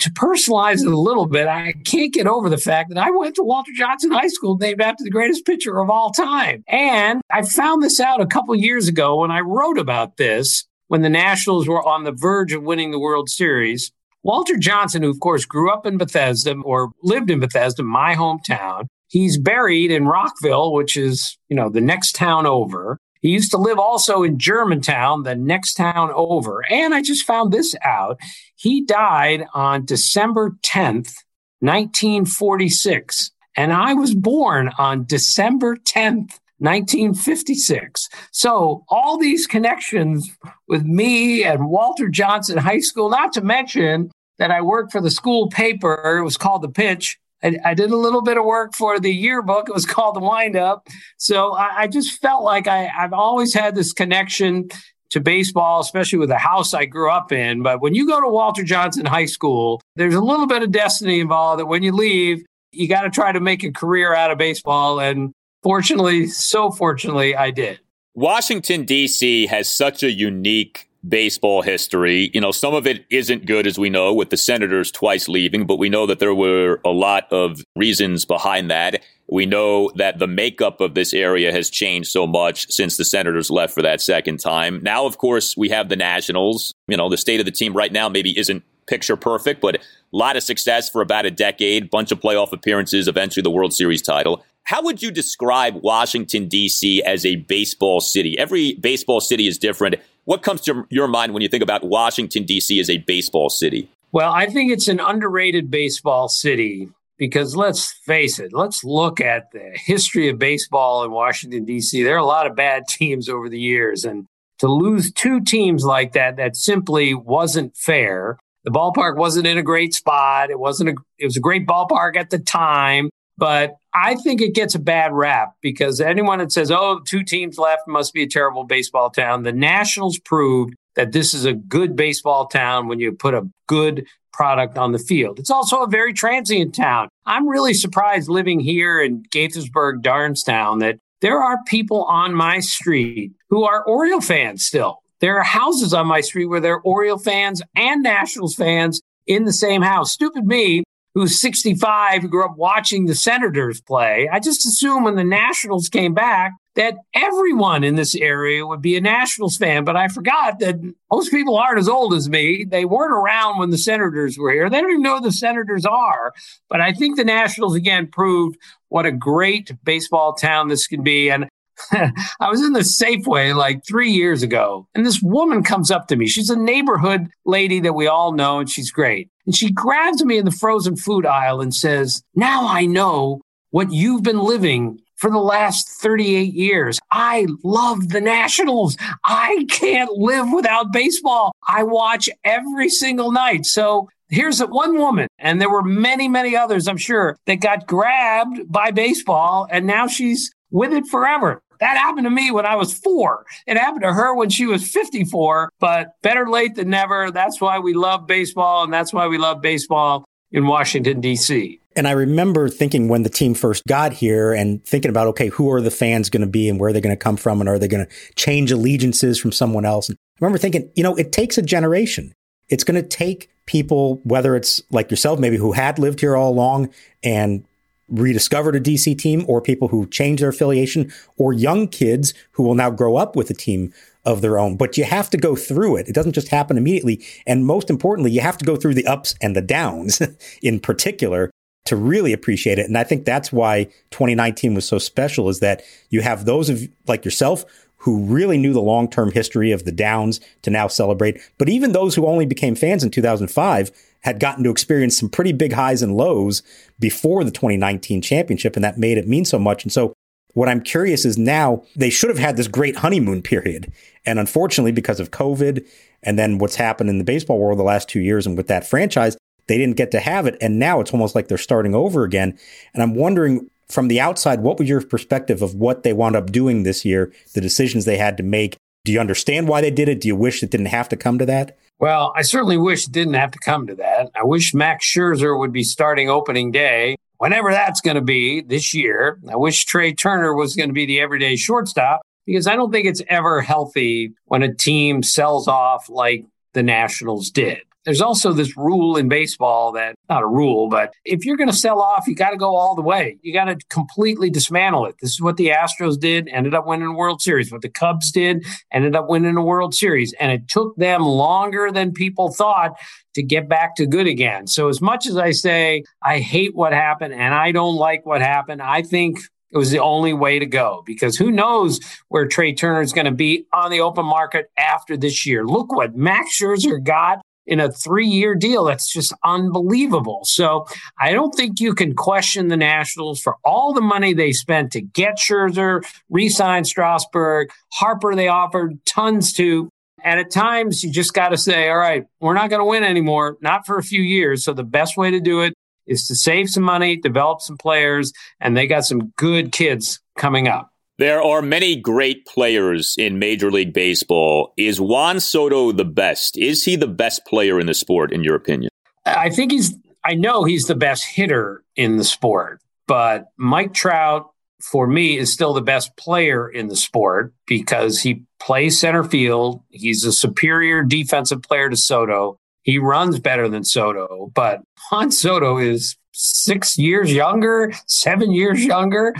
to personalize it a little bit, I can't get over the fact that I went to Walter Johnson High School named after the greatest pitcher of all time. And I found this out a couple years ago when I wrote about this when the Nationals were on the verge of winning the World Series. Walter Johnson, who of course grew up in Bethesda or lived in Bethesda, my hometown, he's buried in Rockville, which is, you know, the next town over. He used to live also in Germantown, the next town over. And I just found this out. He died on December 10th, 1946. And I was born on December 10th, 1956. So all these connections with me and Walter Johnson High School, not to mention that I worked for the school paper. It was called The Pitch. I, I did a little bit of work for the yearbook. It was [laughs] called The Wind Up. So I, I just felt like I, I've always had this connection to baseball, especially with the house I grew up in. But when you go to Walter Johnson High School, there's a little bit of destiny involved that when you leave, you got to try to make a career out of baseball. And fortunately, so fortunately, I did. Washington, D.C. has such a unique baseball history. You know, some of it isn't good, as we know, with the Senators twice leaving, but we know that there were a lot of reasons behind that. We know that the makeup of this area has changed so much since the Senators left for that second time. Now, of course, we have the Nationals. You know, the state of the team right now maybe isn't picture perfect, but a lot of success for about a decade, bunch of playoff appearances, eventually the World Series title. How would you describe Washington, D.C. as a baseball city? Every baseball city is different. What comes to your mind when you think about Washington, D.C. as a baseball city? Well, I think it's an underrated baseball city because let's face it, let's look at the history of baseball in Washington, D.C. There are a lot of bad [laughs] teams over the years. And to lose two teams like that, that simply wasn't fair. The ballpark wasn't in a great spot. It wasn't a, it was a great ballpark at the time. But I think it gets a bad rap because anyone that says, oh, two teams left must be a terrible baseball town, the Nationals proved that this is a good baseball town when you put a good product on the field. It's also a very transient town. I'm really surprised living here in Gaithersburg, Darnestown, that there are people on my street who are Oriole fans still. There are houses on my street where there are Oriole fans and Nationals fans in the same house. Stupid me who's 65, who grew up watching the Senators play. I just assume when the Nationals came back that everyone in this area would be a Nationals fan. But I forgot that most people aren't as old as me. They weren't around when the Senators were here. They don't even know the Senators are. But I think the Nationals again proved what a great baseball town this can be. And [laughs] I was in the Safeway like three years ago, and this woman comes up to me. She's a neighborhood lady that we all know, and she's great. And she grabs me in the frozen food aisle and says, Now I know what you've been living for the last 38 years. I love the Nationals. I can't live without baseball. I watch every single night. So here's one woman, and there were many, many others, I'm sure, that got grabbed by baseball, and now she's with it forever. That happened to me when I was four. It happened to her when she was 54, but better late than never. That's why we love baseball, and that's why we love baseball in Washington, D.C. And I remember thinking when the team first got here and thinking about, okay, who are the fans going to be and where they're going to come from? And are they going to change allegiances from someone else? And I remember thinking, you know, it takes a generation. It's going to take people, whether it's like yourself, maybe who had lived here all along and rediscovered a DC team or people who change their affiliation or young kids who will now grow up with a team of their own. But you have to go through it. It doesn't just happen immediately. And most importantly, you have to go through the ups and the downs [laughs] in particular to really appreciate it. And I think that's why 2019 was so special is that you have those of like yourself who really knew the long-term history of the Downs to now celebrate. But even those who only became fans in 2005 had gotten to experience some pretty big highs and lows before the 2019 championship, and that made it mean so much. And so what I'm curious is now they should have had this great honeymoon period. And unfortunately, because of COVID and then what's happened in the baseball world the last two years and with that franchise, they didn't get to have it. And now it's almost like they're starting over again. And I'm wondering from the outside, what was your perspective of what they wound up doing this year, the decisions they had to make? Do you understand why they did it? Do you wish it didn't have to come to that? Well, I certainly wish it didn't have to come to that. I wish Max Scherzer would be starting opening day. whenever that's going to be this year. I wish Trea Turner was going to be the everyday shortstop because I don't think it's ever healthy when a team sells off like the Nationals did. There's also this rule in baseball that, not a rule, but if you're going to sell off, you got to go all the way. You got to completely dismantle it. This is what the Astros did, ended up winning a World Series. What the Cubs did, ended up winning a World Series. And it took them longer than people thought to get back to good again. So, as much as I say, I hate what happened and I don't like what happened, I think it was the only way to go because who knows where Trea Turner is going to be on the open market after this year. Look what Max Scherzer got in a three year deal. That's just unbelievable. So I don't think you can question the Nationals for all the money they spent to get Scherzer, re sign Strasburg, Harper, they offered tons to. And at times, you just got to say, all right, we're not going to win anymore, not for a few years. So the best way to do it is to save some money, develop some players, and they got some good kids coming up. There are many great players in Major League Baseball. Is Juan Soto the best? Is he the best player in the sport, in your opinion? I think he's, I know he's the best hitter in the sport, but Mike Trout, for me, is still the best player in the sport because he plays center field. He's a superior defensive player to Soto. He runs better than Soto, but Juan Soto is six years younger, seven years younger.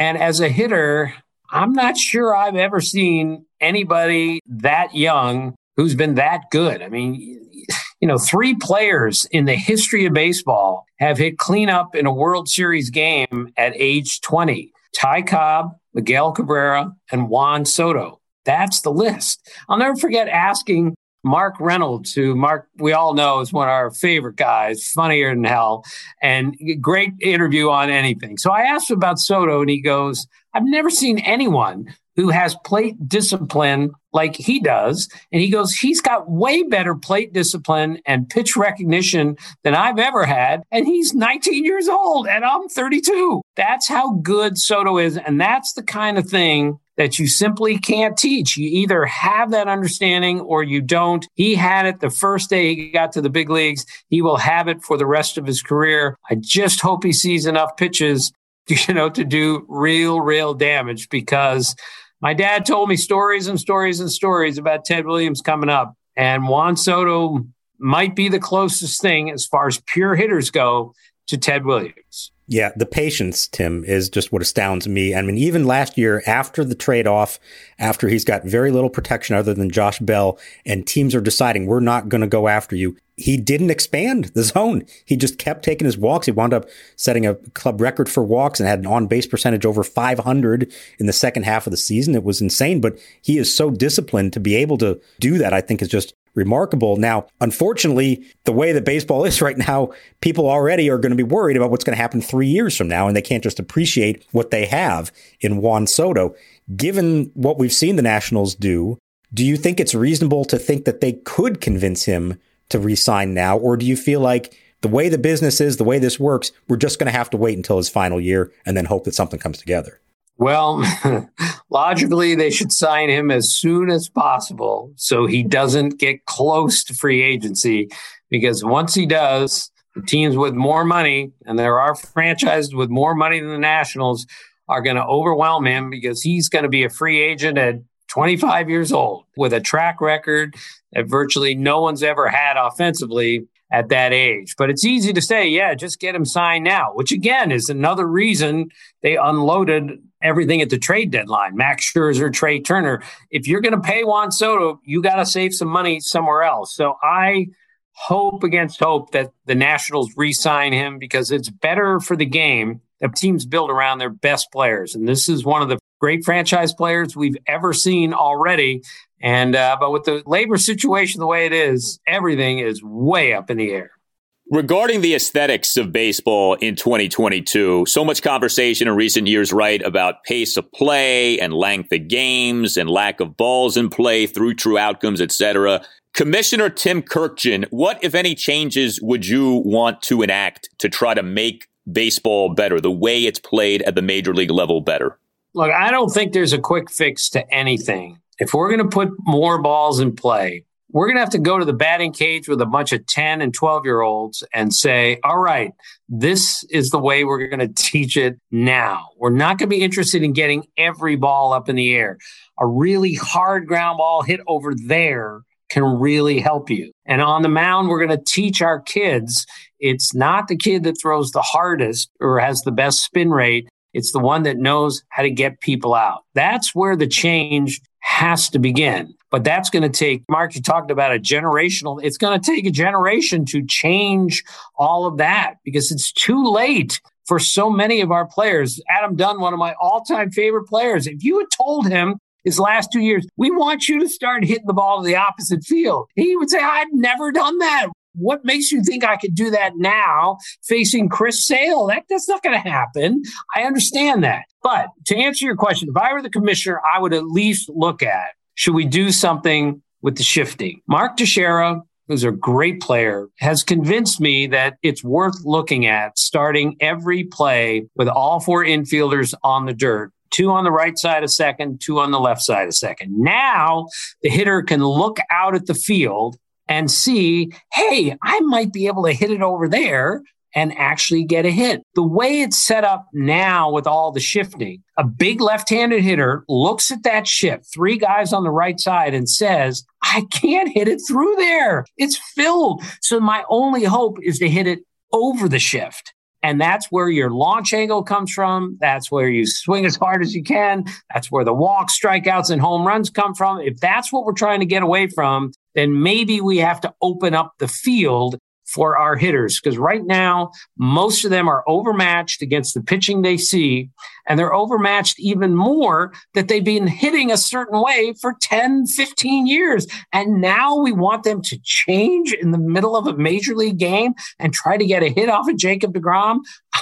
And as a hitter, I'm not sure I've ever seen anybody that young who's been that good. I mean, you know, three players in the history of baseball have hit cleanup in a World Series game at age 20 Ty Cobb, Miguel Cabrera, and Juan Soto. That's the list. I'll never forget asking Mark Reynolds, who Mark we all know is one of our favorite guys, funnier than hell, and great interview on anything. So I asked him about Soto, and he goes, "I've never seen anyone who has plate discipline like he does." And he goes, "He's got way better plate discipline and pitch recognition than I've ever had, and he's 19 years old, and I'm 32. That's how good Soto is, and that's the kind of thing." That you simply can't teach. You either have that understanding or you don't. He had it the first day he got to the big leagues. He will have it for the rest of his career. I just hope he sees enough pitches, [laughs] you know, to do real, real damage because my dad told me stories and stories and stories about Ted Williams coming up. And Juan Soto might be the closest thing as far as pure hitters go to Ted Williams. Yeah, the patience, Tim, is just what astounds me. I mean, even last year, after the trade off, after he's got very little protection other than Josh Bell, and teams are deciding we're not going to go after you, he didn't expand the zone. He just kept taking his walks. He wound up setting a club record for walks and had an on base percentage over 500 in the second half of the season. It was insane, but he is so disciplined to be able to do that, I think is just remarkable. Now, unfortunately, the way that baseball [laughs] is right now, people already are going to be worried about what's going to happen three years from now, and they can't just appreciate what they have in Juan Soto. Given what we've seen the Nationals do, do you think it's reasonable to think that they could convince him to resign now, or do you feel like the way the business is, the way this works, we're just going to have to wait until his final year and then hope that something comes together? Well, [laughs] logically, they should sign him as soon as possible so he doesn't get close to free agency. Because once he does, the teams with more money, and there are franchises with more money than the Nationals, are going to overwhelm him because he's going to be a free agent at 25 years old with a track record that virtually no one's ever had offensively at that age. But it's easy to say, yeah, just get him signed now, which again is another reason they unloaded everything at the trade deadline. Max Scherzer, Trea Turner. If you're going to pay Juan Soto, you got to save some money somewhere else. So I hope against hope that the Nationals re-sign him because it's better for the game that teams build around their best players. And this is one of the great franchise players we've ever seen already. And uh, but with the labor situation the way it is, everything is way up in the air. Regarding the aesthetics of baseball in 2022, so much conversation in recent years, right, about pace of play and length of games and lack of balls in play through true outcomes, etc. Commissioner Tim Kurkjian, what, if any, changes would you want to enact to try to make baseball better, the way it's played at the major league level better? Look, I don't think there's a quick fix to anything. If we're going to put more balls in play, we're going to have to go to the batting cage with a bunch of 10 and 12 year olds and say, all right, this is the way we're going to teach it now. We're not going to be interested in getting every ball up in the air. A really hard ground ball hit over there can really help you. And on the mound, we're going to teach our kids it's not the kid that throws the hardest or has the best spin rate. It's the one that knows how to get people out. That's where the change has to begin. But that's going to take, Mark, you talked about a generational, it's going to take a generation to change all of that because it's too late for so many of our players. Adam Dunn, one of my all time favorite players, if you had told him his last two years, we want you to start hitting the ball to the opposite field, he would say, I've never done that. What makes you think I could do that now facing Chris Sale? That, that's not going to happen. I understand that. But to answer your question, if I were the commissioner, I would at least look at should we do something with the shifting? Mark Teixeira, who's a great player, has convinced me that it's worth looking at starting every play with all four infielders on the dirt two on the right side of second, two on the left side of second. Now the hitter can look out at the field and see, hey, I might be able to hit it over there and actually get a hit. The way it's set up now with all the shifting, a big left handed hitter looks at that shift, three guys on the right side, and says, I can't hit it through there. It's filled. So my only hope is to hit it over the shift. And that's where your launch angle comes from. That's where you swing as hard as you can. That's where the walk, strikeouts, and home runs come from. If that's what we're trying to get away from, then maybe we have to open up the field for our hitters because right now most of them are overmatched against the pitching they see and they're overmatched even more that they've been hitting a certain way for 10 15 years and now we want them to change in the middle of a major league game and try to get a hit off of Jacob deGrom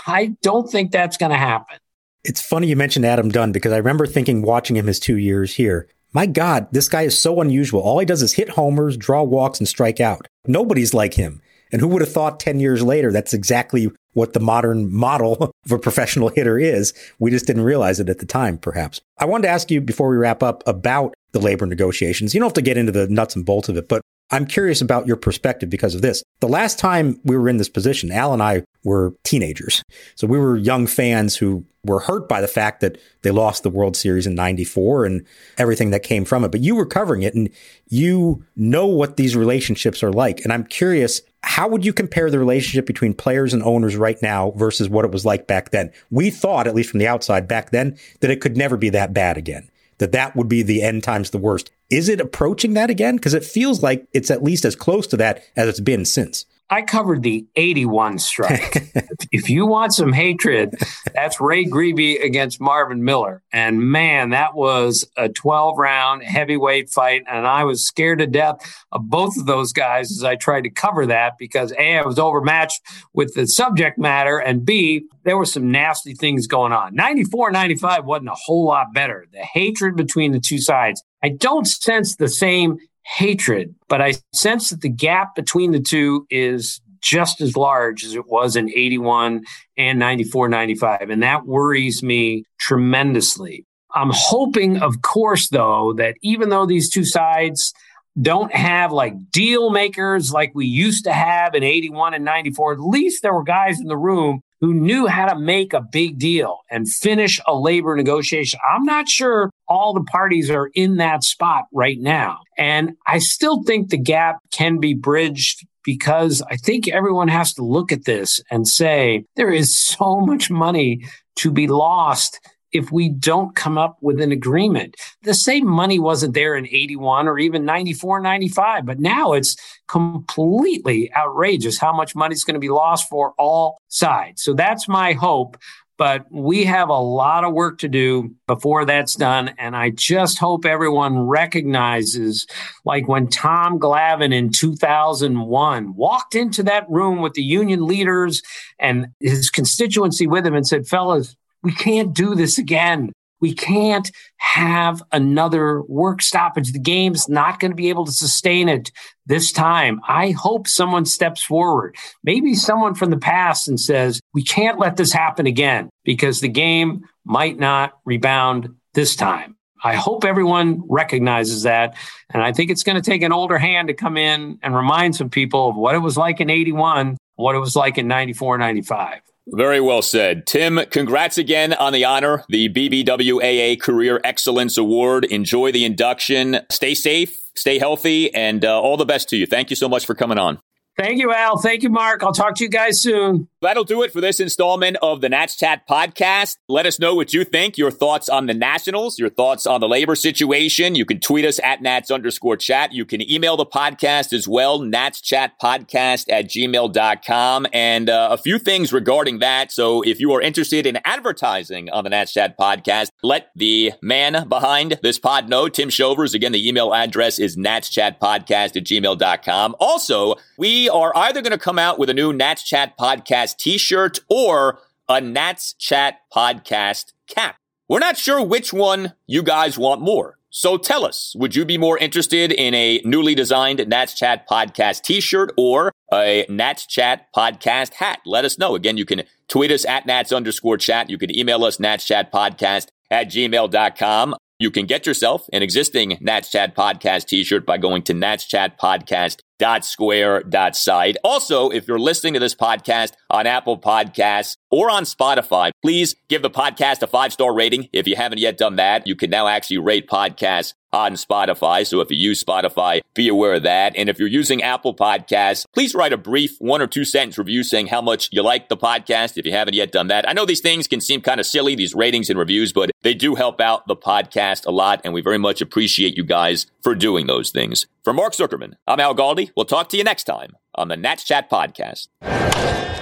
I don't think that's going to happen it's funny you mentioned Adam Dunn because I remember thinking watching him his 2 years here my God, this guy is so unusual. All he does is hit homers, draw walks, and strike out. Nobody's like him. And who would have thought 10 years later that's exactly what the modern model of a professional hitter is? We just didn't realize it at the time, perhaps. I wanted to ask you before we wrap up about the labor negotiations. You don't have to get into the nuts and bolts of it, but I'm curious about your perspective because of this. The last time we were in this position, Al and I were teenagers. So we were young fans who were hurt by the fact that they lost the World Series in 94 and everything that came from it. But you were covering it and you know what these relationships are like. And I'm curious, how would you compare the relationship between players and owners right now versus what it was like back then? We thought, at least from the outside back then, that it could never be that bad again that that would be the end times the worst. Is it approaching that again? Because it feels like it's at least as close to that as it's been since. I covered the 81 strike. [laughs] if you want some hatred, that's Ray Grebey against Marvin Miller. And man, that was a 12 round heavyweight fight. And I was scared to death of both of those guys as I tried to cover that because A, I was overmatched with the subject matter. And B, there were some nasty things going on. 94 95 wasn't a whole lot better. The hatred between the two sides. I don't sense the same hatred, but I sense that the gap between the two is just as large as it was in 81 and 94, 95. And that worries me tremendously. I'm hoping, of course, though, that even though these two sides don't have like deal makers like we used to have in 81 and 94, at least there were guys in the room who knew how to make a big deal and finish a labor negotiation. I'm not sure all the parties are in that spot right now. And I still think the gap can be bridged because I think everyone has to look at this and say there is so much money to be lost if we don't come up with an agreement. The same money wasn't there in 81 or even 94, 95, but now it's completely outrageous how much money is going to be lost for all sides. So that's my hope. But we have a lot of work to do before that's done. And I just hope everyone recognizes, like when Tom Glavine in 2001 walked into that room with the union leaders and his constituency with him and said, fellas, we can't do this again. We can't have another work stoppage. The game's not going to be able to sustain it this time. I hope someone steps forward, maybe someone from the past and says, we can't let this happen again because the game might not rebound this time. I hope everyone recognizes that. And I think it's going to take an older hand to come in and remind some people of what it was like in 81, what it was like in 94, 95. Very well said. Tim, congrats again on the honor, the BBWAA Career Excellence Award. Enjoy the induction. Stay safe, stay healthy, and uh, all the best to you. Thank you so much for coming on. Thank you, Al. Thank you, Mark. I'll talk to you guys soon. That'll do it for this installment of the Nats Chat podcast. Let us know what you think, your thoughts on the Nationals, your thoughts on the labor situation. You can tweet us at Nats underscore chat. You can email the podcast as well, Nats Chat Podcast at gmail.com. And uh, a few things regarding that. So if you are interested in advertising on the Nats Chat podcast, let the man behind this pod know, Tim Shovers. Again, the email address is natschatpodcast at gmail.com. Also, we are either going to come out with a new Nats Chat podcast t-shirt or a Nats Chat podcast cap. We're not sure which one you guys want more. So tell us, would you be more interested in a newly designed Nats Chat podcast t-shirt or a Nats Chat podcast hat? Let us know. Again, you can tweet us at Nats underscore chat. You can email us Nats Chat podcast at gmail.com. You can get yourself an existing Nats Chat podcast t-shirt by going to Nats Chat podcast dot square dot site. Also, if you're listening to this podcast on Apple Podcasts or on Spotify, please give the podcast a five star rating. If you haven't yet done that, you can now actually rate podcasts on Spotify. So if you use Spotify, be aware of that. And if you're using Apple Podcasts, please write a brief one or two sentence review saying how much you like the podcast if you haven't yet done that. I know these things can seem kind of silly, these ratings and reviews, but they do help out the podcast a lot. And we very much appreciate you guys for doing those things. For Mark Zuckerman, I'm Al Galdi. We'll talk to you next time on the Nats Chat Podcast.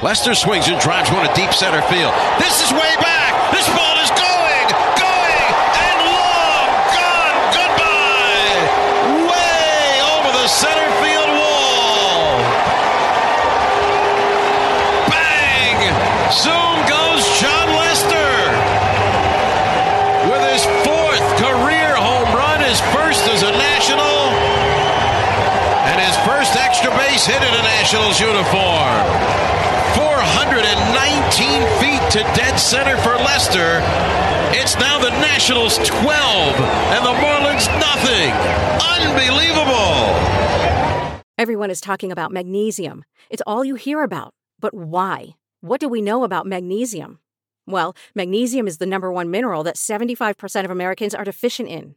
Lester swings and drives one to deep center field. This is way back. This ball is going, hit in a Nationals uniform. 419 feet to dead center for Lester. It's now the Nationals 12 and the Marlins nothing. Unbelievable. Everyone is talking about magnesium. It's all you hear about. But why? What do we know about magnesium? Well, magnesium is the number one mineral that 75% of Americans are deficient in.